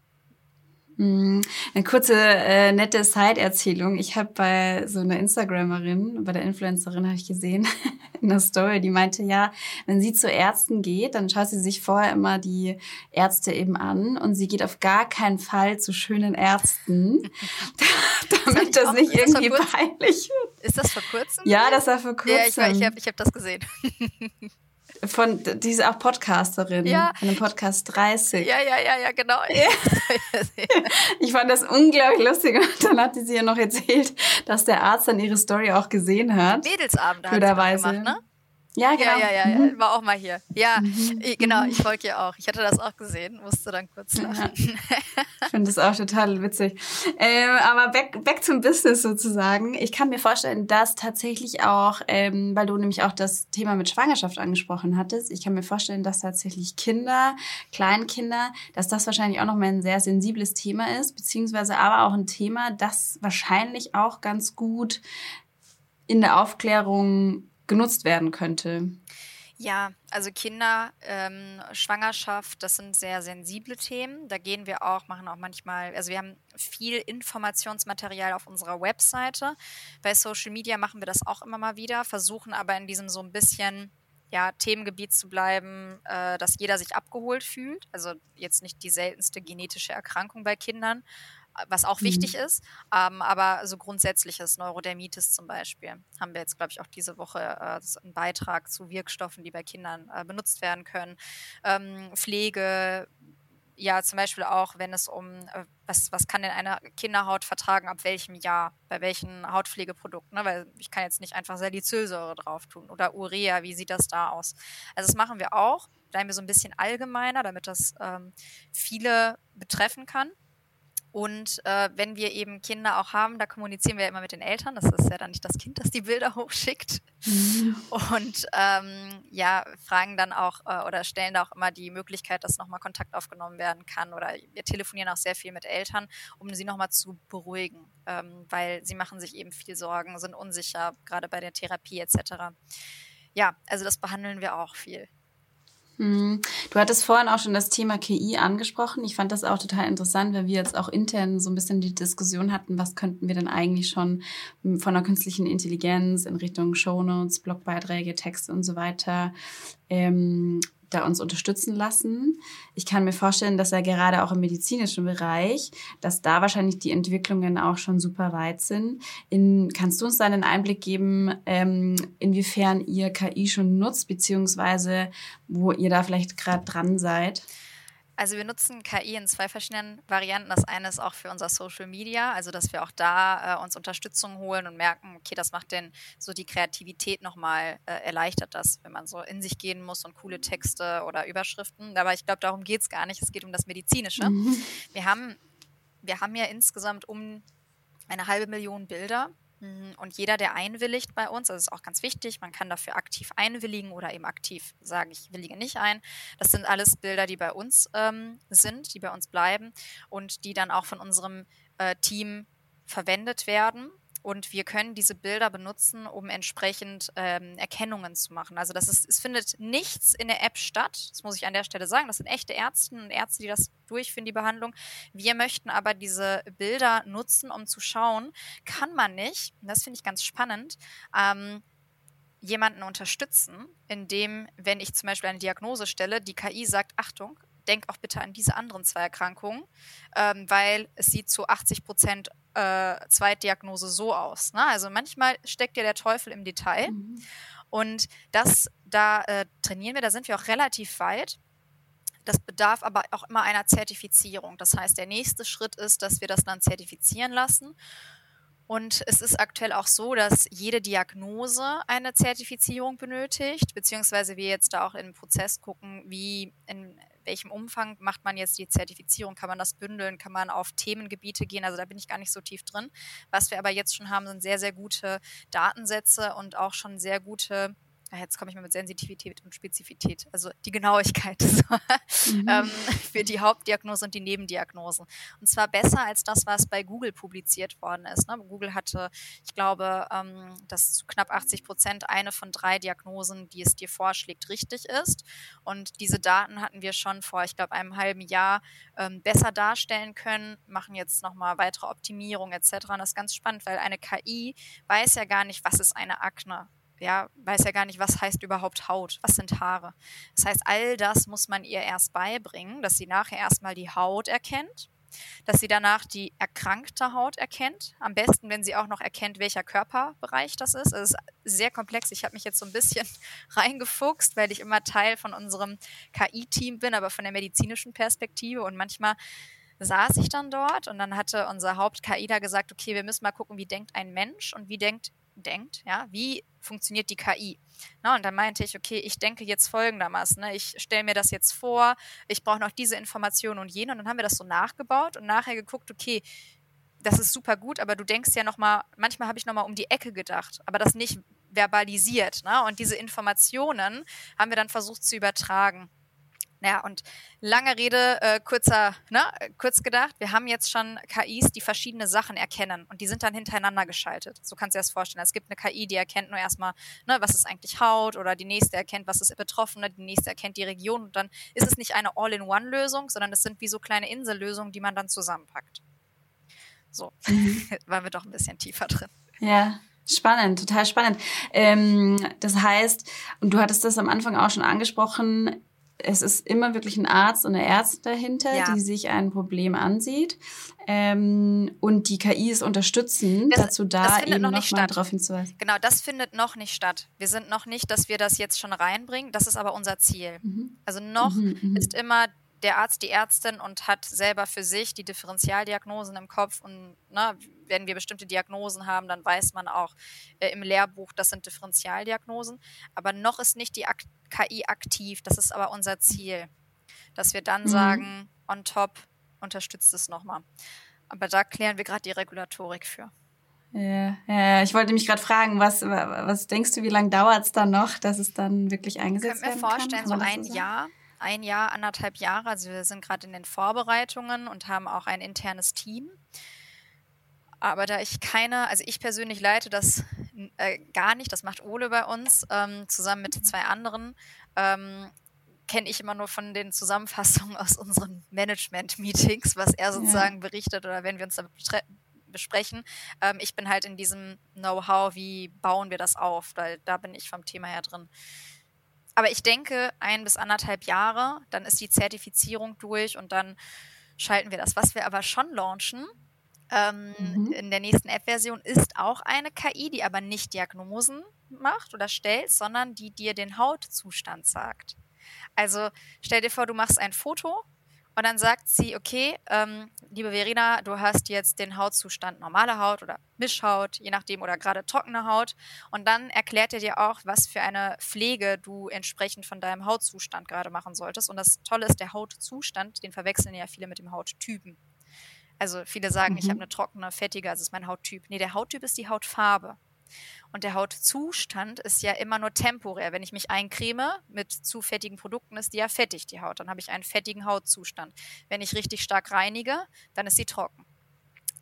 Mm, eine kurze äh, nette Side-Erzählung. Ich habe bei so einer Instagramerin, bei der Influencerin habe ich gesehen <laughs> in der Story, die meinte, ja, wenn sie zu Ärzten geht, dann schaut sie sich vorher immer die Ärzte eben an und sie geht auf gar keinen Fall zu schönen Ärzten, <laughs> <laughs> damit das, das nicht irgendwie peinlich wird. Ist das vor kurzem? Ja, das war vor kurzem. Ja, ich, ich habe ich hab das gesehen. Von, die ist auch Podcasterin. Ja. Von dem Podcast 30. Ja, ja, ja, ja, genau. <laughs> Ja. ich fand das unglaublich lustig. Und dann hat sie ja noch erzählt, dass der Arzt dann ihre Story auch gesehen hat. Mädelsabend hat sie gemacht, ne? Ja, genau. Ja, ja, ja, mhm. war auch mal hier. Ja, mhm. genau, ich folge ihr auch. Ich hatte das auch gesehen, musste dann kurz lachen. Ja. Ich finde das auch total witzig. Ähm, aber back, back zum Business sozusagen. Ich kann mir vorstellen, dass tatsächlich auch, ähm, weil du nämlich auch das Thema mit Schwangerschaft angesprochen hattest, ich kann mir vorstellen, dass tatsächlich Kinder, Kleinkinder, dass das wahrscheinlich auch nochmal ein sehr sensibles Thema ist, beziehungsweise aber auch ein Thema, das wahrscheinlich auch ganz gut in der Aufklärung genutzt werden könnte. Ja, also Kinder, ähm, Schwangerschaft, das sind sehr sensible Themen. Da gehen wir auch, machen auch manchmal, also wir haben viel Informationsmaterial auf unserer Webseite. Bei Social Media machen wir das auch immer mal wieder, versuchen aber in diesem so ein bisschen ja, Themengebiet zu bleiben, äh, dass jeder sich abgeholt fühlt. Also jetzt nicht die seltenste genetische Erkrankung bei Kindern, was auch mhm. wichtig ist. Ähm, aber so grundsätzliches Neurodermitis zum Beispiel haben wir jetzt, glaube ich, auch diese Woche äh, einen Beitrag zu Wirkstoffen, die bei Kindern äh, benutzt werden können. Ähm, Pflege, ja, zum Beispiel auch, wenn es um, äh, was, was kann denn eine Kinderhaut vertragen, ab welchem Jahr, bei welchen Hautpflegeprodukten, ne? weil ich kann jetzt nicht einfach Salicylsäure drauf tun oder Urea, wie sieht das da aus? Also das machen wir auch, bleiben wir so ein bisschen allgemeiner, damit das ähm, viele betreffen kann. Und äh, wenn wir eben Kinder auch haben, da kommunizieren wir ja immer mit den Eltern. Das ist ja dann nicht das Kind, das die Bilder hochschickt. Mhm. Und ähm, ja, fragen dann auch äh, oder stellen da auch immer die Möglichkeit, dass nochmal Kontakt aufgenommen werden kann. Oder wir telefonieren auch sehr viel mit Eltern, um sie nochmal zu beruhigen, ähm, weil sie machen sich eben viel Sorgen, sind unsicher, gerade bei der Therapie etc. Ja, also das behandeln wir auch viel. Hm. Du hattest vorhin auch schon das Thema KI angesprochen. Ich fand das auch total interessant, weil wir jetzt auch intern so ein bisschen die Diskussion hatten, was könnten wir denn eigentlich schon von der künstlichen Intelligenz in Richtung Shownotes, Blogbeiträge, Texte und so weiter ähm, da uns unterstützen lassen. Ich kann mir vorstellen, dass er gerade auch im medizinischen Bereich, dass da wahrscheinlich die Entwicklungen auch schon super weit sind. In, kannst du uns da einen Einblick geben, ähm, inwiefern ihr KI schon nutzt, beziehungsweise wo ihr da vielleicht gerade dran seid? Also wir nutzen KI in zwei verschiedenen Varianten. Das eine ist auch für unser Social Media, also dass wir auch da äh, uns Unterstützung holen und merken, okay, das macht denn so die Kreativität nochmal, äh, erleichtert das, wenn man so in sich gehen muss und coole Texte oder Überschriften. Aber ich glaube, darum geht es gar nicht. Es geht um das Medizinische. Mhm. Wir haben, wir haben ja insgesamt um eine halbe Million Bilder. Und jeder, der einwilligt bei uns, das ist auch ganz wichtig, man kann dafür aktiv einwilligen oder eben aktiv sagen, ich willige nicht ein. Das sind alles Bilder, die bei uns ähm, sind, die bei uns bleiben und die dann auch von unserem äh, Team verwendet werden und wir können diese Bilder benutzen, um entsprechend ähm, Erkennungen zu machen. Also das ist, es findet nichts in der App statt. Das muss ich an der Stelle sagen. Das sind echte Ärzte und Ärzte, die das durchführen, die Behandlung. Wir möchten aber diese Bilder nutzen, um zu schauen, kann man nicht, das finde ich ganz spannend, ähm, jemanden unterstützen, indem, wenn ich zum Beispiel eine Diagnose stelle, die KI sagt, Achtung, denk auch bitte an diese anderen zwei Erkrankungen, ähm, weil es sieht zu 80 Prozent äh, Zweitdiagnose so aus. Ne? Also manchmal steckt ja der Teufel im Detail. Mhm. Und das, da äh, trainieren wir, da sind wir auch relativ weit. Das bedarf aber auch immer einer Zertifizierung. Das heißt, der nächste Schritt ist, dass wir das dann zertifizieren lassen. Und es ist aktuell auch so, dass jede Diagnose eine Zertifizierung benötigt, beziehungsweise wir jetzt da auch in den Prozess gucken, wie in welchem Umfang macht man jetzt die Zertifizierung? Kann man das bündeln? Kann man auf Themengebiete gehen? Also da bin ich gar nicht so tief drin. Was wir aber jetzt schon haben, sind sehr, sehr gute Datensätze und auch schon sehr gute jetzt komme ich mal mit Sensitivität und Spezifität, also die Genauigkeit <laughs> mhm. ähm, für die Hauptdiagnose und die Nebendiagnosen. Und zwar besser als das, was bei Google publiziert worden ist. Ne? Google hatte, ich glaube, ähm, dass zu knapp 80 Prozent eine von drei Diagnosen, die es dir vorschlägt, richtig ist. Und diese Daten hatten wir schon vor, ich glaube, einem halben Jahr ähm, besser darstellen können, machen jetzt nochmal weitere Optimierung etc. Und das ist ganz spannend, weil eine KI weiß ja gar nicht, was ist eine Akne ja, weiß ja gar nicht, was heißt überhaupt Haut, was sind Haare. Das heißt, all das muss man ihr erst beibringen, dass sie nachher erstmal die Haut erkennt, dass sie danach die erkrankte Haut erkennt. Am besten, wenn sie auch noch erkennt, welcher Körperbereich das ist. Es ist sehr komplex. Ich habe mich jetzt so ein bisschen <laughs> reingefuchst, weil ich immer Teil von unserem KI-Team bin, aber von der medizinischen Perspektive. Und manchmal saß ich dann dort und dann hatte unser Haupt-KI da gesagt, okay, wir müssen mal gucken, wie denkt ein Mensch und wie denkt denkt, ja, wie funktioniert die KI? Na, und dann meinte ich, okay, ich denke jetzt folgendermaßen, ne, ich stelle mir das jetzt vor, ich brauche noch diese Information und jene und dann haben wir das so nachgebaut und nachher geguckt, okay, das ist super gut, aber du denkst ja nochmal, manchmal habe ich nochmal um die Ecke gedacht, aber das nicht verbalisiert. Ne? Und diese Informationen haben wir dann versucht zu übertragen. Ja, und lange Rede, äh, kurzer, ne, kurz gedacht, wir haben jetzt schon KIs, die verschiedene Sachen erkennen und die sind dann hintereinander geschaltet. So kannst du dir das vorstellen. Es gibt eine KI, die erkennt nur erstmal, ne, was ist eigentlich Haut oder die nächste erkennt, was ist Betroffene, die nächste erkennt die Region und dann ist es nicht eine All-in-One-Lösung, sondern es sind wie so kleine Insellösungen, die man dann zusammenpackt. So, mhm. <laughs> waren wir doch ein bisschen tiefer drin. Ja, Spannend, total spannend. Ähm, das heißt, und du hattest das am Anfang auch schon angesprochen, es ist immer wirklich ein Arzt und eine Ärztin dahinter, ja. die sich ein Problem ansieht. Ähm, und die KI ist unterstützend das, dazu da, eben noch, noch mal darauf hinzuweisen. Genau, das findet noch nicht statt. Wir sind noch nicht, dass wir das jetzt schon reinbringen. Das ist aber unser Ziel. Mhm. Also noch mhm, mhm. ist immer der Arzt, die Ärztin und hat selber für sich die Differentialdiagnosen im Kopf und ne, wenn wir bestimmte Diagnosen haben, dann weiß man auch äh, im Lehrbuch, das sind Differentialdiagnosen. Aber noch ist nicht die Ak KI aktiv. Das ist aber unser Ziel, dass wir dann mhm. sagen, on top unterstützt es nochmal. Aber da klären wir gerade die Regulatorik für. Ja, ja, ich wollte mich gerade fragen, was, was denkst du, wie lange dauert es dann noch, dass es dann wirklich eingesetzt wird? Ich könnte mir vorstellen, so ein Jahr ein Jahr, anderthalb Jahre. Also wir sind gerade in den Vorbereitungen und haben auch ein internes Team. Aber da ich keine, also ich persönlich leite das äh, gar nicht, das macht Ole bei uns, ähm, zusammen mit zwei anderen, ähm, kenne ich immer nur von den Zusammenfassungen aus unseren Management-Meetings, was er sozusagen ja. berichtet oder wenn wir uns damit besprechen. Ähm, ich bin halt in diesem Know-how, wie bauen wir das auf, weil da bin ich vom Thema her drin. Aber ich denke, ein bis anderthalb Jahre, dann ist die Zertifizierung durch und dann schalten wir das. Was wir aber schon launchen ähm, mhm. in der nächsten App-Version ist auch eine KI, die aber nicht Diagnosen macht oder stellt, sondern die dir den Hautzustand sagt. Also stell dir vor, du machst ein Foto und dann sagt sie, okay, ähm, liebe Verena, du hast jetzt den Hautzustand normale Haut oder Mischhaut, je nachdem, oder gerade trockene Haut. Und dann erklärt er dir auch, was für eine Pflege du entsprechend von deinem Hautzustand gerade machen solltest. Und das Tolle ist, der Hautzustand, den verwechseln ja viele mit dem Hauttypen. Also viele sagen, mhm. ich habe eine trockene, fettige, also ist mein Hauttyp. Nee, der Hauttyp ist die Hautfarbe. Und der Hautzustand ist ja immer nur temporär. Wenn ich mich eincreme mit zu fettigen Produkten, ist die ja fettig, die Haut. Dann habe ich einen fettigen Hautzustand. Wenn ich richtig stark reinige, dann ist sie trocken.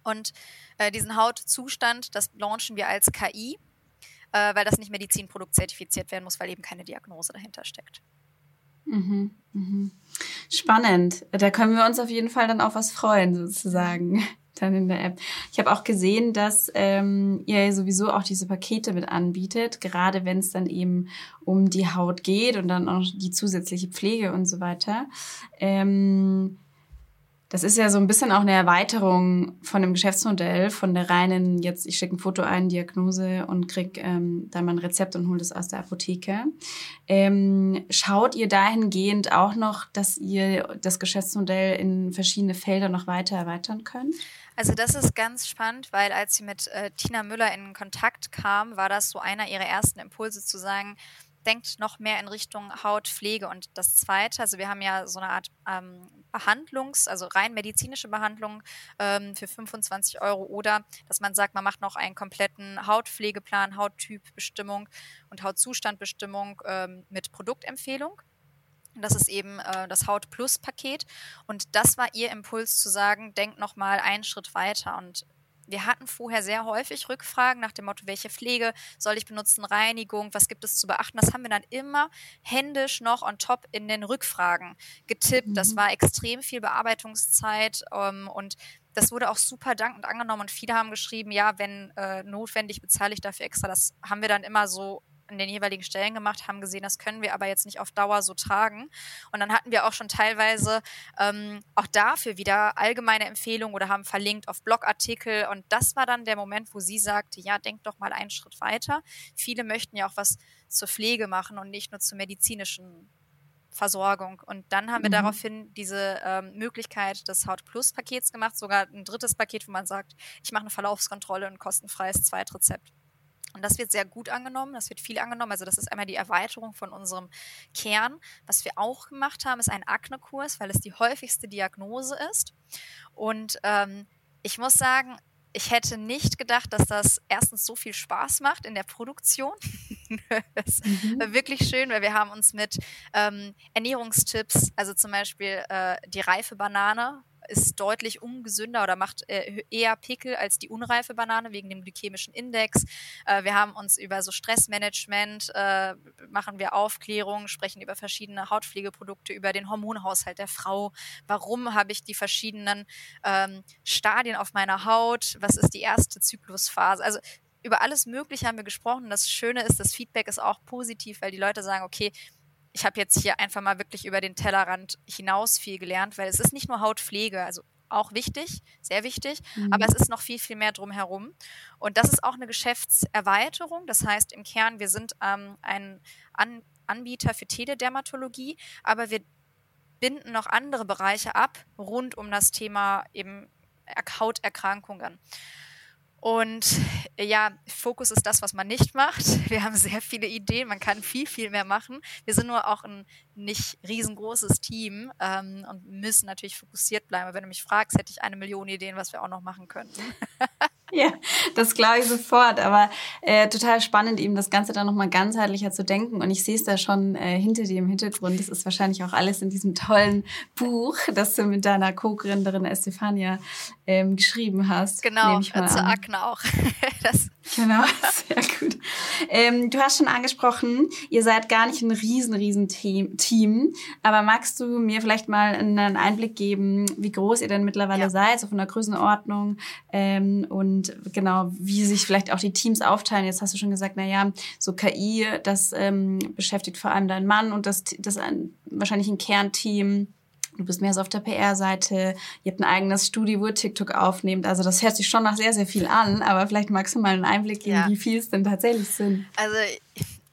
Und äh, diesen Hautzustand, das launchen wir als KI, äh, weil das nicht Medizinprodukt zertifiziert werden muss, weil eben keine Diagnose dahinter steckt. Mhm, mhm. Spannend. Da können wir uns auf jeden Fall dann auf was freuen, sozusagen dann in der App. Ich habe auch gesehen, dass ähm, ihr sowieso auch diese Pakete mit anbietet, gerade wenn es dann eben um die Haut geht und dann auch die zusätzliche Pflege und so weiter. Ähm, das ist ja so ein bisschen auch eine Erweiterung von dem Geschäftsmodell, von der reinen, jetzt ich schicke ein Foto ein, Diagnose und krieg ähm, dann mein Rezept und hole das aus der Apotheke. Ähm, schaut ihr dahingehend auch noch, dass ihr das Geschäftsmodell in verschiedene Felder noch weiter erweitern könnt? Also das ist ganz spannend, weil als sie mit äh, Tina Müller in Kontakt kam, war das so einer ihrer ersten Impulse zu sagen, denkt noch mehr in Richtung Hautpflege. Und das Zweite, also wir haben ja so eine Art ähm, Behandlungs-, also rein medizinische Behandlung ähm, für 25 Euro oder dass man sagt, man macht noch einen kompletten Hautpflegeplan, Hauttypbestimmung und Hautzustandbestimmung ähm, mit Produktempfehlung. Das ist eben äh, das Haut Plus Paket. Und das war ihr Impuls zu sagen, denkt noch mal einen Schritt weiter. Und wir hatten vorher sehr häufig Rückfragen nach dem Motto, welche Pflege soll ich benutzen, Reinigung, was gibt es zu beachten. Das haben wir dann immer händisch noch on top in den Rückfragen getippt. Mhm. Das war extrem viel Bearbeitungszeit ähm, und das wurde auch super dankend angenommen und viele haben geschrieben, ja, wenn äh, notwendig, bezahle ich dafür extra. Das haben wir dann immer so an den jeweiligen Stellen gemacht, haben gesehen, das können wir aber jetzt nicht auf Dauer so tragen. Und dann hatten wir auch schon teilweise ähm, auch dafür wieder allgemeine Empfehlungen oder haben verlinkt auf Blogartikel. Und das war dann der Moment, wo sie sagte, ja, denk doch mal einen Schritt weiter. Viele möchten ja auch was zur Pflege machen und nicht nur zur medizinischen Versorgung. Und dann haben wir mhm. daraufhin diese ähm, Möglichkeit des Haut Plus Pakets gemacht, sogar ein drittes Paket, wo man sagt, ich mache eine Verlaufskontrolle und kostenfreies Zweitrezept. Und das wird sehr gut angenommen, das wird viel angenommen. Also das ist einmal die Erweiterung von unserem Kern. Was wir auch gemacht haben, ist ein Akne-Kurs, weil es die häufigste Diagnose ist. Und ähm, ich muss sagen, ich hätte nicht gedacht, dass das erstens so viel Spaß macht in der Produktion. <laughs> das mhm. war wirklich schön, weil wir haben uns mit ähm, Ernährungstipps, also zum Beispiel äh, die reife Banane, ist deutlich ungesünder oder macht äh, eher Pickel als die unreife Banane wegen dem glykämischen Index. Äh, wir haben uns über so Stressmanagement, äh, machen wir Aufklärung, sprechen über verschiedene Hautpflegeprodukte, über den Hormonhaushalt der Frau. Warum habe ich die verschiedenen ähm, Stadien auf meiner Haut? Was ist die erste Zyklusphase? Also über alles Mögliche haben wir gesprochen. Das Schöne ist, das Feedback ist auch positiv, weil die Leute sagen, okay, ich habe jetzt hier einfach mal wirklich über den Tellerrand hinaus viel gelernt, weil es ist nicht nur Hautpflege, also auch wichtig, sehr wichtig, mhm. aber es ist noch viel, viel mehr drumherum. Und das ist auch eine Geschäftserweiterung. Das heißt im Kern, wir sind ähm, ein An Anbieter für Teledermatologie, aber wir binden noch andere Bereiche ab rund um das Thema eben Hauterkrankungen. Und ja, Fokus ist das, was man nicht macht. <laughs> Wir haben sehr viele Ideen, man kann viel, viel mehr machen. Wir sind nur auch ein nicht riesengroßes Team ähm, und müssen natürlich fokussiert bleiben. Aber wenn du mich fragst, hätte ich eine Million Ideen, was wir auch noch machen könnten. <laughs> <laughs> Ja, das glaube ich sofort. Aber äh, total spannend, eben das Ganze dann nochmal ganzheitlicher zu denken. Und ich sehe es da schon äh, hinter dir im Hintergrund. Das ist wahrscheinlich auch alles in diesem tollen Buch, das du mit deiner Co-Gründerin Estefania ähm, geschrieben hast. Genau, zu Akne auch. <laughs> das Genau, sehr gut. Ähm, du hast schon angesprochen, ihr seid gar nicht ein riesen, riesen Team. Aber magst du mir vielleicht mal einen Einblick geben, wie groß ihr denn mittlerweile ja. seid, so von der Größenordnung ähm, und genau, wie sich vielleicht auch die Teams aufteilen? Jetzt hast du schon gesagt, na ja, so KI, das ähm, beschäftigt vor allem deinen Mann und das, das ein, wahrscheinlich ein Kernteam. Du bist mehr so auf der PR-Seite. Ihr habt ein eigenes Studio, wo ihr TikTok aufnehmt. Also das hört sich schon nach sehr, sehr viel an. Aber vielleicht magst du mal einen Einblick geben, ja. wie viel es denn tatsächlich sind. Also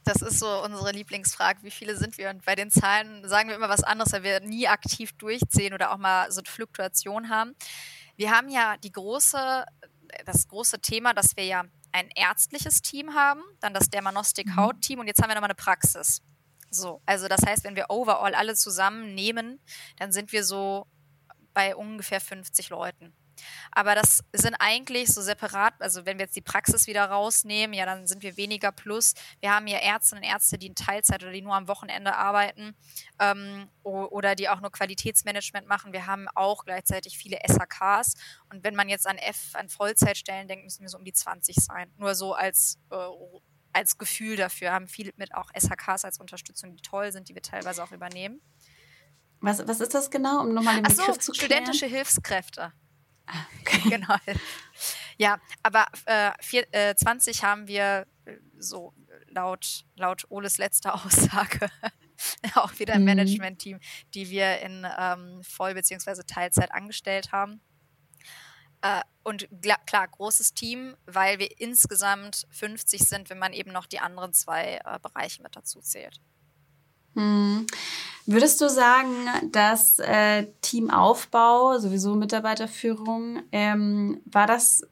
das ist so unsere Lieblingsfrage, wie viele sind wir? Und bei den Zahlen sagen wir immer was anderes, weil wir nie aktiv durchziehen oder auch mal so eine Fluktuation haben. Wir haben ja die große, das große Thema, dass wir ja ein ärztliches Team haben, dann das Dermanostik-Haut-Team mhm. und jetzt haben wir nochmal eine Praxis. So, also das heißt, wenn wir overall alle zusammen nehmen, dann sind wir so bei ungefähr 50 Leuten. Aber das sind eigentlich so separat, also wenn wir jetzt die Praxis wieder rausnehmen, ja, dann sind wir weniger plus. Wir haben ja Ärztinnen und Ärzte, die in Teilzeit oder die nur am Wochenende arbeiten ähm, oder die auch nur Qualitätsmanagement machen. Wir haben auch gleichzeitig viele SHKs. Und wenn man jetzt an F, an Vollzeitstellen denkt, müssen wir so um die 20 sein. Nur so als äh, als Gefühl dafür, haben viele mit auch SHKs als Unterstützung, die toll sind, die wir teilweise auch übernehmen. Was, was ist das genau, um nochmal den Begriff so, zu klären? studentische Hilfskräfte. <laughs> Okay. Genau. Ja, aber äh, vier, äh, 20 haben wir äh, so laut, laut Oles letzter <laughs> Aussage auch wieder im mhm. Management-Team, die wir in ähm, Voll- bzw. Teilzeit angestellt haben. Äh, und klar, großes Team, weil wir insgesamt 50 sind, wenn man eben noch die anderen zwei äh, Bereiche mit dazu zählt. Hm. Würdest du sagen, dass äh, Teamaufbau, sowieso Mitarbeiterführung, ähm, war das,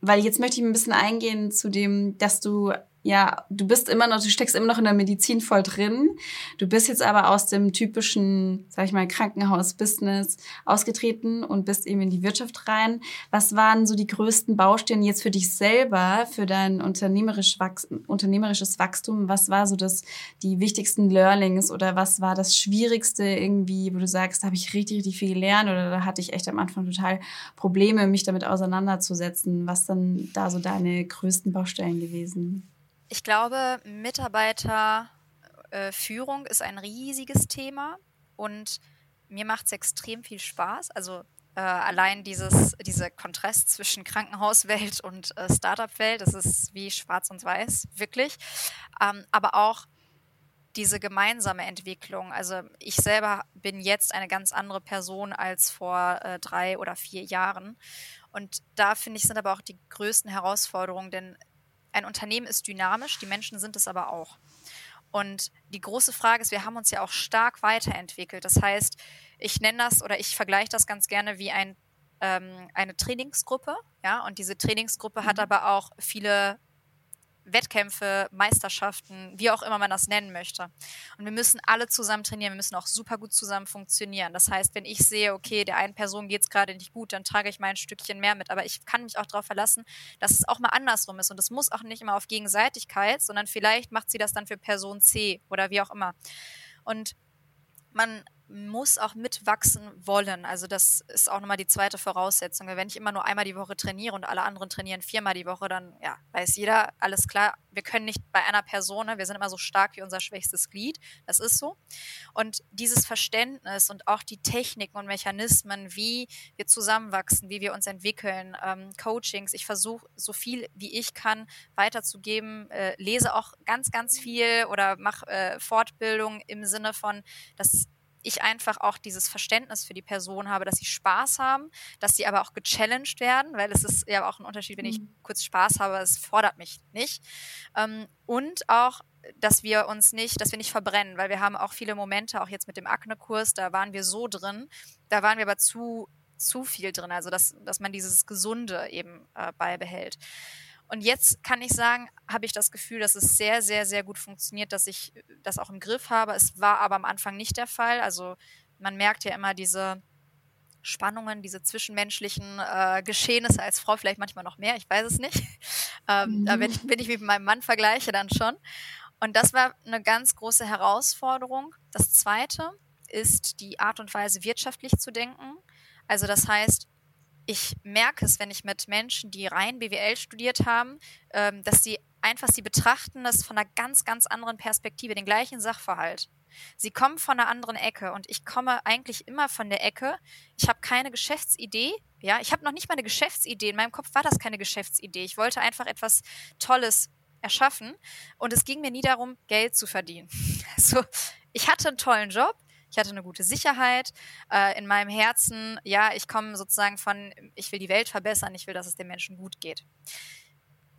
weil jetzt möchte ich ein bisschen eingehen zu dem, dass du ja, du bist immer noch, du steckst immer noch in der Medizin voll drin. Du bist jetzt aber aus dem typischen, sag ich mal, Krankenhaus-Business ausgetreten und bist eben in die Wirtschaft rein. Was waren so die größten Baustellen jetzt für dich selber, für dein unternehmerisch Wachs unternehmerisches Wachstum? Was war so das, die wichtigsten Learnings oder was war das Schwierigste irgendwie, wo du sagst, da habe ich richtig, richtig viel gelernt oder da hatte ich echt am Anfang total Probleme, mich damit auseinanderzusetzen? Was dann da so deine größten Baustellen gewesen? Ich glaube, Mitarbeiterführung äh, ist ein riesiges Thema und mir macht es extrem viel Spaß. Also äh, allein dieses, dieser Kontrast zwischen Krankenhauswelt <laughs> und äh, Startup-Welt, das ist wie schwarz und weiß, wirklich. Ähm, aber auch diese gemeinsame Entwicklung. Also ich selber bin jetzt eine ganz andere Person als vor äh, drei oder vier Jahren. Und da finde ich, sind aber auch die größten Herausforderungen, denn ein Unternehmen ist dynamisch, die Menschen sind es aber auch. Und die große Frage ist, wir haben uns ja auch stark weiterentwickelt. Das heißt, ich nenne das oder ich vergleiche das ganz gerne wie ein, ähm, eine Trainingsgruppe. Ja, und diese Trainingsgruppe mhm. hat aber auch viele Wettkämpfe, Meisterschaften, wie auch immer man das nennen möchte. Und wir müssen alle zusammen trainieren, wir müssen auch super gut zusammen funktionieren. Das heißt, wenn ich sehe, okay, der einen Person geht es gerade nicht gut, dann trage ich mein Stückchen mehr mit. Aber ich kann mich auch darauf verlassen, dass es auch mal andersrum ist. Und es muss auch nicht immer auf Gegenseitigkeit, sondern vielleicht macht sie das dann für Person C oder wie auch immer. Und man muss auch mitwachsen wollen. Also das ist auch nochmal die zweite Voraussetzung. Wenn ich immer nur einmal die Woche trainiere und alle anderen trainieren viermal die Woche, dann ja, weiß jeder, alles klar, wir können nicht bei einer Person, ne, wir sind immer so stark wie unser schwächstes Glied. Das ist so. Und dieses Verständnis und auch die Techniken und Mechanismen, wie wir zusammenwachsen, wie wir uns entwickeln, ähm, Coachings, ich versuche so viel wie ich kann weiterzugeben, äh, lese auch ganz, ganz viel oder mache äh, Fortbildung im Sinne von, dass ich einfach auch dieses Verständnis für die Person habe, dass sie Spaß haben, dass sie aber auch gechallenged werden, weil es ist ja auch ein Unterschied, wenn ich mhm. kurz Spaß habe, es fordert mich nicht. Ähm, und auch, dass wir uns nicht, dass wir nicht verbrennen, weil wir haben auch viele Momente, auch jetzt mit dem Akne-Kurs, da waren wir so drin, da waren wir aber zu, zu viel drin, also dass, dass man dieses Gesunde eben äh, beibehält. Und jetzt kann ich sagen, habe ich das Gefühl, dass es sehr, sehr, sehr gut funktioniert, dass ich das auch im Griff habe. Es war aber am Anfang nicht der Fall. Also man merkt ja immer diese Spannungen, diese zwischenmenschlichen äh, Geschehnisse als Frau vielleicht manchmal noch mehr, ich weiß es nicht. <laughs> ähm, mhm. Da wenn ich, wenn ich mich mit meinem Mann vergleiche, dann schon. Und das war eine ganz große Herausforderung. Das Zweite ist die Art und Weise, wirtschaftlich zu denken. Also das heißt, ich merke es, wenn ich mit Menschen, die rein BWL studiert haben, ähm, dass sie einfach, sie betrachten das von einer ganz, ganz anderen Perspektive, den gleichen Sachverhalt. Sie kommen von einer anderen Ecke und ich komme eigentlich immer von der Ecke. Ich habe keine Geschäftsidee. Ja, ich habe noch nicht mal eine Geschäftsidee. In meinem Kopf war das keine Geschäftsidee. Ich wollte einfach etwas Tolles erschaffen und es ging mir nie darum, Geld zu verdienen. <laughs> Also, ich hatte einen tollen Job ich hatte eine gute Sicherheit äh, in meinem Herzen. Ja, ich komme sozusagen von, ich will die Welt verbessern, ich will, dass es den Menschen gut geht.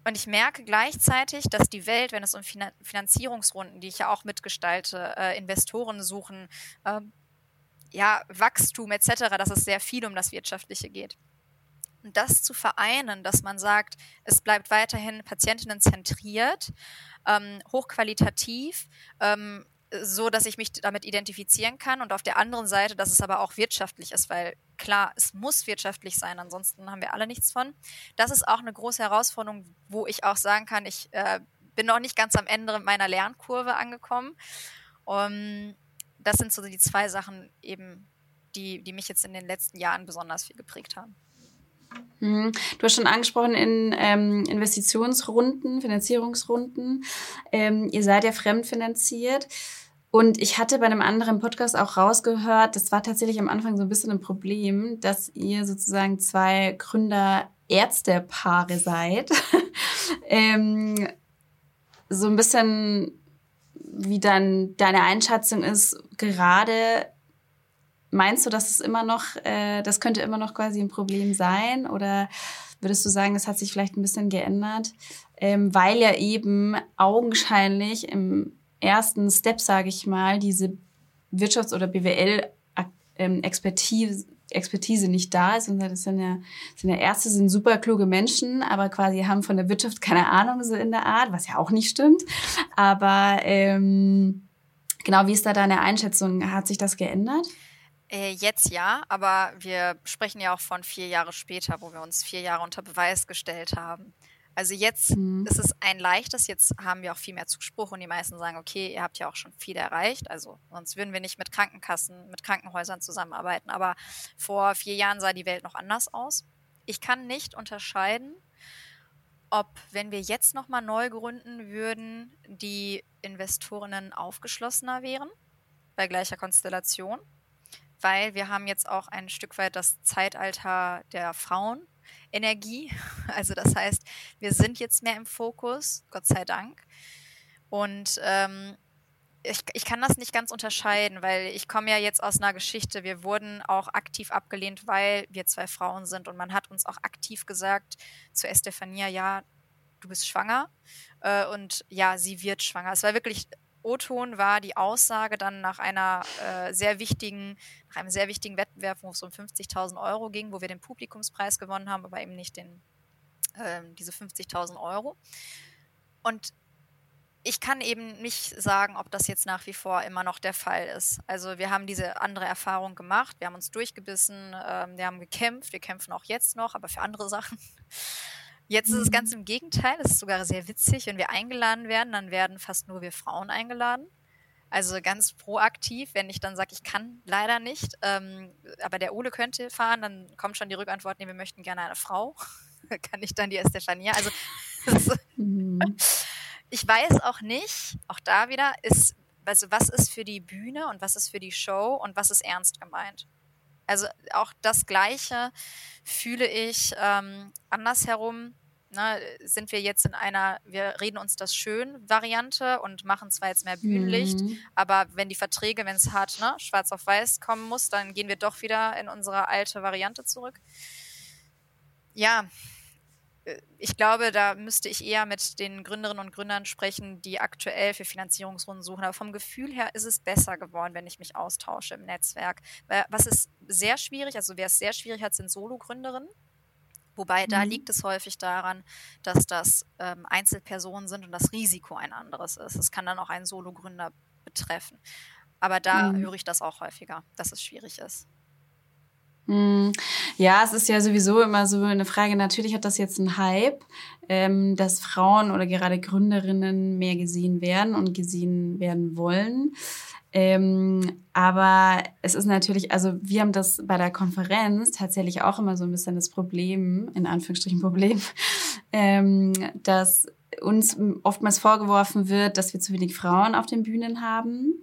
Und ich merke gleichzeitig, dass die Welt, wenn es um Finanzierungsrunden, die ich ja auch mitgestalte, äh, Investoren suchen, äh, ja, Wachstum etc., dass es sehr viel um das Wirtschaftliche geht. Und das zu vereinen, dass man sagt, es bleibt weiterhin patientinnen zentriert, ähm, hochqualitativ, ähm, so, dass ich mich damit identifizieren kann und auf der anderen Seite, dass es aber auch wirtschaftlich ist, weil klar, es muss wirtschaftlich sein, ansonsten haben wir alle nichts von. Das ist auch eine große Herausforderung, wo ich auch sagen kann, ich äh, bin noch nicht ganz am Ende meiner Lernkurve angekommen. Um, das sind so die zwei Sachen eben, die, die mich jetzt in den letzten Jahren besonders viel geprägt haben. Mhm. Du hast schon angesprochen in ähm, Investitionsrunden, Finanzierungsrunden. Ähm, ihr seid ja fremdfinanziert. Und ich hatte bei einem anderen Podcast auch rausgehört, das war tatsächlich am Anfang so ein bisschen ein Problem, dass ihr sozusagen zwei Gründer-Ärzte-Paare seid. <laughs> ähm, so ein bisschen, wie dann deine Einschätzung ist, gerade meinst du, dass es immer noch, äh, das könnte immer noch quasi ein Problem sein? Oder würdest du sagen, es hat sich vielleicht ein bisschen geändert? Ähm, weil ja eben augenscheinlich im ersten Step, sage ich mal, diese Wirtschafts- oder BWL-Expertise Expertise nicht da ist. Und das sind ja, sind ja Ärzte, sind super kluge Menschen, aber quasi haben von der Wirtschaft keine Ahnung so in der Art, was ja auch nicht stimmt. Aber ähm, genau, wie ist da deine Einschätzung? Hat sich das geändert? Äh, jetzt ja, aber wir sprechen ja auch von vier Jahre später, wo wir uns vier Jahre unter Beweis gestellt haben. Also jetzt mhm. ist es ein leichtes, jetzt haben wir auch viel mehr Zuspruch und die meisten sagen, okay, ihr habt ja auch schon viel erreicht. Also sonst würden wir nicht mit Krankenkassen, mit Krankenhäusern zusammenarbeiten. Aber vor vier Jahren sah die Welt noch anders aus. Ich kann nicht unterscheiden, ob, wenn wir jetzt nochmal neu gründen würden, die Investorinnen aufgeschlossener wären bei gleicher Konstellation. Weil wir haben jetzt auch ein Stück weit das Zeitalter der Frauen Energie. <laughs> Also das heißt, wir sind jetzt mehr im Fokus, Gott sei Dank. Und ähm, ich, ich kann das nicht ganz unterscheiden, weil ich komme ja jetzt aus einer Geschichte, wir wurden auch aktiv abgelehnt, weil wir zwei Frauen sind und man hat uns auch aktiv gesagt zu Estefania, ja, du bist schwanger äh, und ja, sie wird schwanger. Es war wirklich O-Ton war die Aussage dann nach einer äh, sehr wichtigen, nach einem sehr wichtigen Wettbewerb, wo es um 50.000 Euro ging, wo wir den Publikumspreis gewonnen haben, aber eben nicht den, äh, diese 50.000 Euro. Und ich kann eben nicht sagen, ob das jetzt nach wie vor immer noch der Fall ist. Also wir haben diese andere Erfahrung gemacht, wir haben uns durchgebissen, äh, wir haben gekämpft, wir kämpfen auch jetzt noch, aber für andere <laughs> Sachen. Jetzt ist es ganz mhm. im Gegenteil. Es ist sogar sehr witzig. Wenn wir eingeladen werden, dann werden fast nur wir Frauen eingeladen. Also ganz proaktiv, wenn ich dann sage, ich kann leider nicht, ähm, aber der Ole könnte fahren, dann kommt schon die Rückantwort, nee, wir möchten gerne eine Frau. <laughs> kann ich dann die Estefania. Also <laughs> mhm. ich weiß auch nicht, auch da wieder, ist, also was ist für die Bühne und was ist für die Show und was ist ernst gemeint. Also auch das Gleiche fühle ich ähm, andersherum. Ne, sind wir jetzt in einer, wir reden uns das schön Variante und machen zwar jetzt mehr Bühnenlicht, mhm. aber wenn die Verträge, wenn es hart, ne, schwarz auf weiß kommen muss, dann gehen wir doch wieder in unsere alte Variante zurück. Ja, äh, ich glaube, da müsste ich eher mit den Gründerinnen und Gründern sprechen, die aktuell für Finanzierungsrunden suchen. Aber vom Gefühl her ist es besser geworden, wenn ich mich austausche im Netzwerk. Was ist sehr schwierig, also wer es sehr schwierig hat, sind Solo-Gründerinnen. Wobei mhm. da liegt es häufig daran, dass das ähm, Einzelpersonen sind und das Risiko ein anderes ist. Es kann dann auch einen Solo-Gründer betreffen. Aber da mhm. höre ich das auch häufiger, dass es schwierig ist. Hm. Ja, es ist ja sowieso immer so eine Frage. Natürlich hat das jetzt einen Hype, ähm, dass Frauen oder gerade Gründerinnen mehr gesehen werden und gesehen werden wollen. Ähm, aber es ist natürlich, also wir haben das bei der Konferenz tatsächlich auch immer so ein bisschen das Problem, in Anführungsstrichen Problem, <laughs> ähm, dass uns oftmals vorgeworfen wird, dass wir zu wenig Frauen auf den Bühnen haben.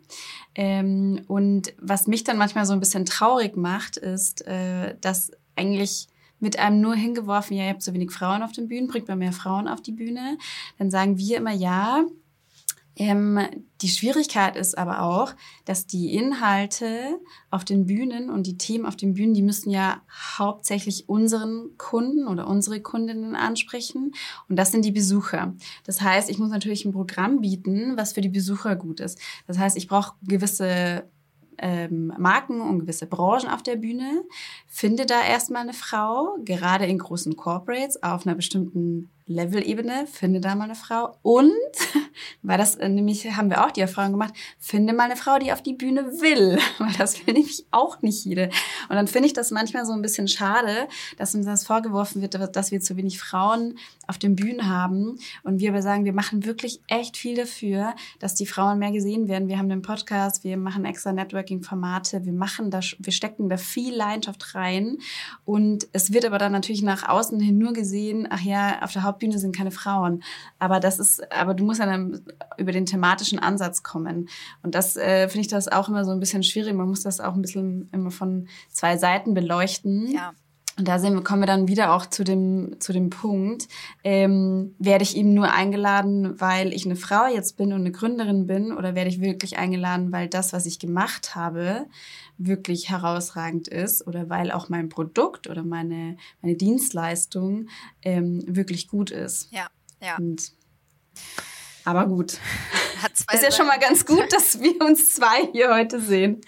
Ähm, und was mich dann manchmal so ein bisschen traurig macht, ist, äh, dass eigentlich mit einem nur hingeworfen, ja, ihr habt so wenig Frauen auf den Bühnen, bringt mal mehr Frauen auf die Bühne. Dann sagen wir immer, ja, ähm, die Schwierigkeit ist aber auch, dass die Inhalte auf den Bühnen und die Themen auf den Bühnen, die müssen ja hauptsächlich unseren Kunden oder unsere Kundinnen ansprechen. Und das sind die Besucher. Das heißt, ich muss natürlich ein Programm bieten, was für die Besucher gut ist. Das heißt, ich brauche gewisse ähm, Marken und gewisse Branchen auf der Bühne. Finde da erstmal eine Frau, gerade in großen Corporates auf einer bestimmten Level-Ebene, finde da mal eine Frau. Und, <laughs> weil das äh, nämlich, haben wir auch die Erfahrung gemacht, finde mal eine Frau, die auf die Bühne will. <laughs> Weil das will nämlich auch nicht jede. Und dann finde ich das manchmal so ein bisschen schade, dass uns das vorgeworfen wird, dass wir zu wenig Frauen auf den Bühnen haben. Und wir aber sagen, wir machen wirklich echt viel dafür, dass die Frauen mehr gesehen werden. Wir haben den Podcast, wir machen extra Networking-Formate, wir machen da, wir stecken da viel Leidenschaft rein. Und es wird aber dann natürlich nach außen hin nur gesehen, ach ja, auf der Haupt Hauptbühne sind keine Frauen. Aber das ist, aber du musst dann über den thematischen Ansatz kommen. Und das äh, finde ich das auch immer so ein bisschen schwierig. Man muss das auch ein bisschen immer von zwei Seiten beleuchten. Ja. Und da sind, kommen wir dann wieder auch zu dem, zu dem Punkt, ähm, werde ich eben nur eingeladen, weil ich eine Frau jetzt bin und eine Gründerin bin oder werde ich wirklich eingeladen, weil das, was ich gemacht habe, wirklich herausragend ist oder weil auch mein Produkt oder meine, meine Dienstleistung ähm, wirklich gut ist. Ja, ja. Und Aber gut. Ist ja schon mal ganz gut, dass wir uns zwei hier heute sehen.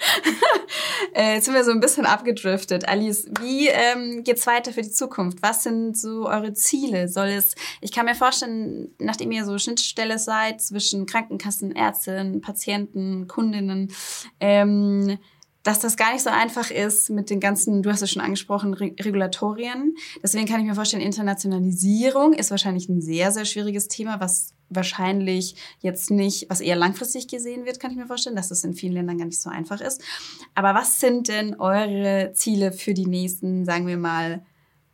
<laughs> äh, jetzt sind wir so ein bisschen abgedriftet. Alice, wie ähm, geht's weiter für die Zukunft? Was sind so eure Ziele? Soll es, ich kann mir vorstellen, nachdem ihr so Schnittstelle seid zwischen Krankenkassen, Ärztinnen, Patienten, Kundinnen, ähm, dass das gar nicht so einfach ist mit den ganzen, du hast es schon angesprochen, Re Regulatorien. Deswegen kann ich mir vorstellen, Internationalisierung ist wahrscheinlich ein sehr, sehr schwieriges Thema, was wahrscheinlich jetzt nicht, was eher langfristig gesehen wird, kann ich mir vorstellen, dass das in vielen Ländern gar nicht so einfach ist. Aber was sind denn eure Ziele für die nächsten, sagen wir mal,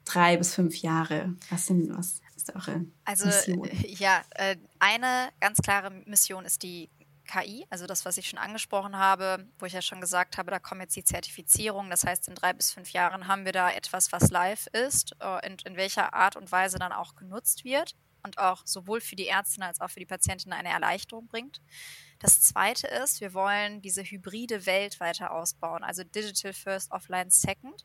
drei bis fünf Jahre? Was sind, was ist eure also, Mission? ja, äh, eine ganz klare Mission ist die KI, also das, was ich schon angesprochen habe, wo ich ja schon gesagt habe, da kommen jetzt die Zertifizierungen. Das heißt, in drei bis fünf Jahren haben wir da etwas, was live ist, äh, in, welcher Art und Weise dann auch genutzt wird und auch sowohl für die Ärzte als auch für die Patienten eine Erleichterung bringt. Das zweite ist, wir wollen diese hybride Welt weiter ausbauen, also Digital First, Offline Second.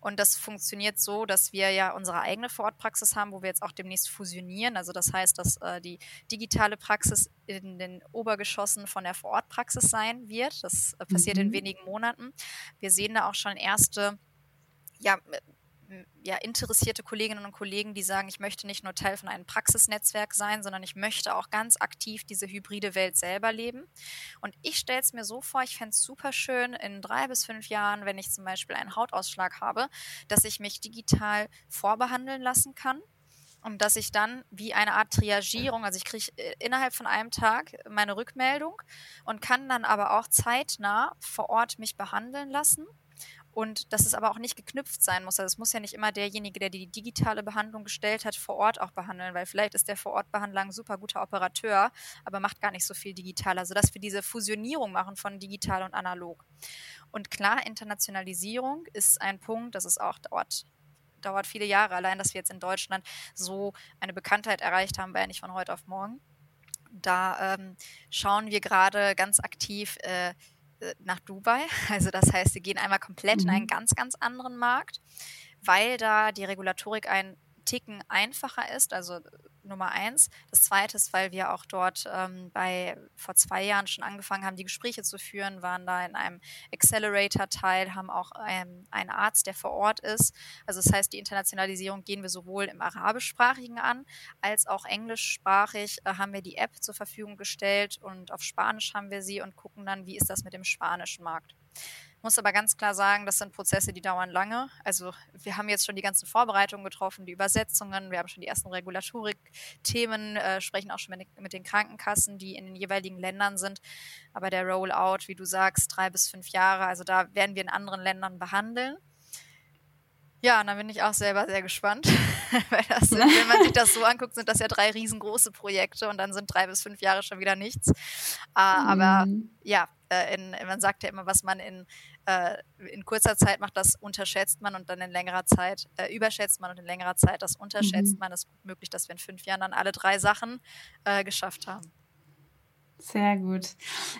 Und das funktioniert so, dass wir ja unsere eigene Vorortpraxis haben, wo wir jetzt auch demnächst fusionieren. Also das heißt, dass äh, die digitale Praxis in den Obergeschossen von der Vorortpraxis sein wird. Das äh, passiert mhm. in wenigen Monaten. Wir sehen da auch schon erste ja, ja, interessierte Kolleginnen und Kollegen, die sagen, ich möchte nicht nur Teil von einem Praxisnetzwerk sein, sondern ich möchte auch ganz aktiv diese hybride Welt selber leben. Und ich stelle es mir so vor, ich fände es super schön in drei bis fünf Jahren, wenn ich zum Beispiel einen Hautausschlag habe, dass ich mich digital vorbehandeln lassen kann und dass ich dann wie eine Art Triagierung, also ich kriege äh, innerhalb von einem Tag meine Rückmeldung und kann dann aber auch zeitnah vor Ort mich behandeln lassen und dass es aber auch nicht geknüpft sein muss. Also es muss ja nicht immer derjenige, der die digitale Behandlung gestellt hat, vor Ort auch behandeln, weil vielleicht ist der Vor-Ort-Behandler ein super guter Operateur, aber macht gar nicht so viel digital. Also dass wir diese Fusionierung machen von digital und analog. Und klar, Internationalisierung ist ein Punkt, das ist auch dauert dauert viele Jahre. Allein, dass wir jetzt in Deutschland so eine Bekanntheit erreicht haben, war ja nicht von heute auf morgen. Da ähm, schauen wir gerade ganz aktiv, äh, nach Dubai. <laughs> Also das heißt, sie gehen einmal komplett mhm. in einen mhm. ganz, ganz anderen Markt, weil da die Regulatorik ein Ticken einfacher ist, also Nummer eins. Das zweite ist, weil wir auch dort ähm, bei vor zwei Jahren schon angefangen haben, die Gespräche zu führen, waren da in einem Accelerator-Teil, haben auch ähm, einen Arzt, der vor Ort ist. Also das heißt, die Internationalisierung gehen wir sowohl im Arabischsprachigen an, als auch englischsprachig äh, haben wir die App zur Verfügung gestellt und auf Spanisch haben wir sie und gucken dann, wie ist das mit dem spanischen Markt. Muss aber ganz klar sagen, das sind Prozesse, die dauern lange. Also wir haben jetzt schon die ganzen Vorbereitungen getroffen, die Übersetzungen, wir haben schon die ersten Regulatorik-Themen, äh, sprechen auch schon mit, mit, den Krankenkassen, die in den jeweiligen Ländern sind. Aber der Rollout, wie du sagst, drei bis fünf Jahre, also da werden wir in anderen Ländern behandeln. Ja, und dann bin ich auch selber sehr gespannt. <laughs> Weil das sind, wenn man sich das so anguckt, sind das ja drei riesengroße Projekte und dann sind drei bis fünf Jahre schon wieder nichts. Uh, aber mhm. ja, äh, in, man sagt ja immer, was man in, äh, in kurzer Zeit macht, das unterschätzt man und dann in längerer Zeit äh, überschätzt man und in längerer Zeit das unterschätzt mhm. man. Es ist möglich, dass wir in fünf Jahren dann alle drei Sachen äh, geschafft haben. Sehr gut.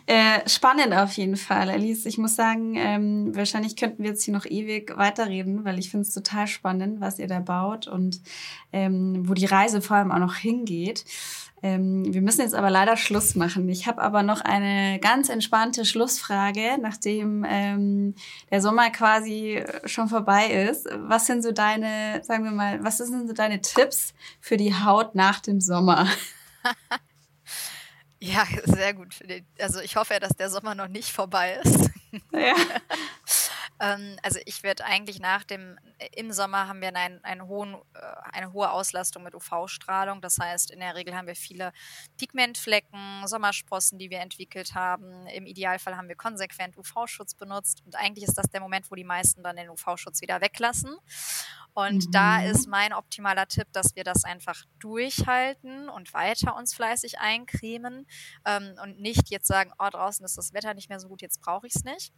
Äh, spannend auf jeden Fall, Alice. Ich muss sagen, ähm, wahrscheinlich könnten wir jetzt hier noch ewig weiterreden, weil ich finde es total spannend, was ihr da baut und ähm, wo die Reise vor allem auch noch hingeht. Ähm, wir müssen jetzt aber leider Schluss machen. Ich habe aber noch eine ganz entspannte Schlussfrage, nachdem ähm, der Sommer quasi schon vorbei ist. Was sind so deine, sagen wir mal, was sind so deine Tipps für die Haut nach dem Sommer? <laughs> Ja, <laughs> sehr gut. Also ich hoffe ja, dass der Sommer noch nicht vorbei ist. Ja. <laughs> ähm, also ich werde eigentlich nach dem, im Sommer haben wir einen, einen hohen, äh, eine hohe Auslastung mit UV-Strahlung. Das heißt, in der Regel haben wir viele Pigmentflecken, Sommersprossen, die wir entwickelt haben. Im Idealfall haben wir konsequent UV-Schutz benutzt. Und eigentlich ist das der Moment, wo die meisten dann den UV-Schutz wieder weglassen. Und mhm. da ist mein optimaler Tipp, dass wir das einfach durchhalten und weiter uns fleißig eincremen ähm, und nicht jetzt sagen, oh, draußen ist das Wetter nicht mehr so gut, jetzt brauche ich es nicht.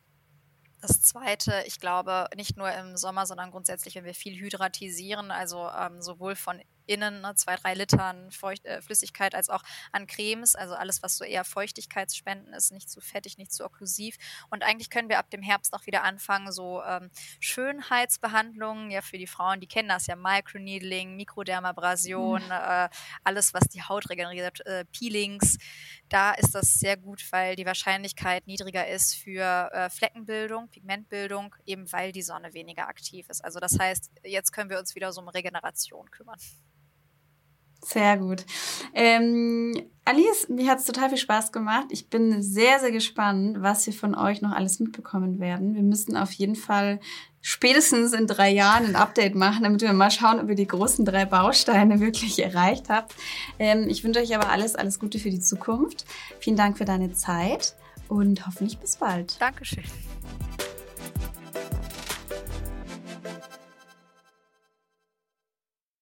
Das Zweite, ich glaube, nicht nur im Sommer, sondern grundsätzlich, wenn wir viel hydratisieren, also ähm, sowohl von innen, ne, zwei, drei Litern Feucht, äh, Flüssigkeit, als auch an Cremes, also alles, was so eher Feuchtigkeitsspenden ist, nicht zu fettig, nicht zu okklusiv. Und eigentlich können wir ab dem Herbst auch wieder anfangen, so ähm, Schönheitsbehandlungen, ja, für die Frauen, die kennen das ja, Microneedling, Mikrodermabrasion, mhm. äh, alles, was die Haut regeneriert, äh, Peelings. Da ist das sehr gut, weil die Wahrscheinlichkeit niedriger ist für äh, Fleckenbildung, Pigmentbildung, eben weil die Sonne weniger aktiv ist. Also das heißt, jetzt können wir uns wieder so um Regeneration kümmern. Sehr gut. Ähm, Alice, mir hat es total viel Spaß gemacht. Ich bin sehr, sehr gespannt, was wir von euch noch alles mitbekommen werden. Wir müssen auf jeden Fall spätestens in drei Jahren ein Update machen, damit wir mal schauen, ob ihr die großen drei Bausteine <laughs> wirklich erreicht habt. Ähm, ich wünsche euch aber alles, alles Gute für die Zukunft. Vielen Dank für deine Zeit und hoffentlich bis bald. Dankeschön.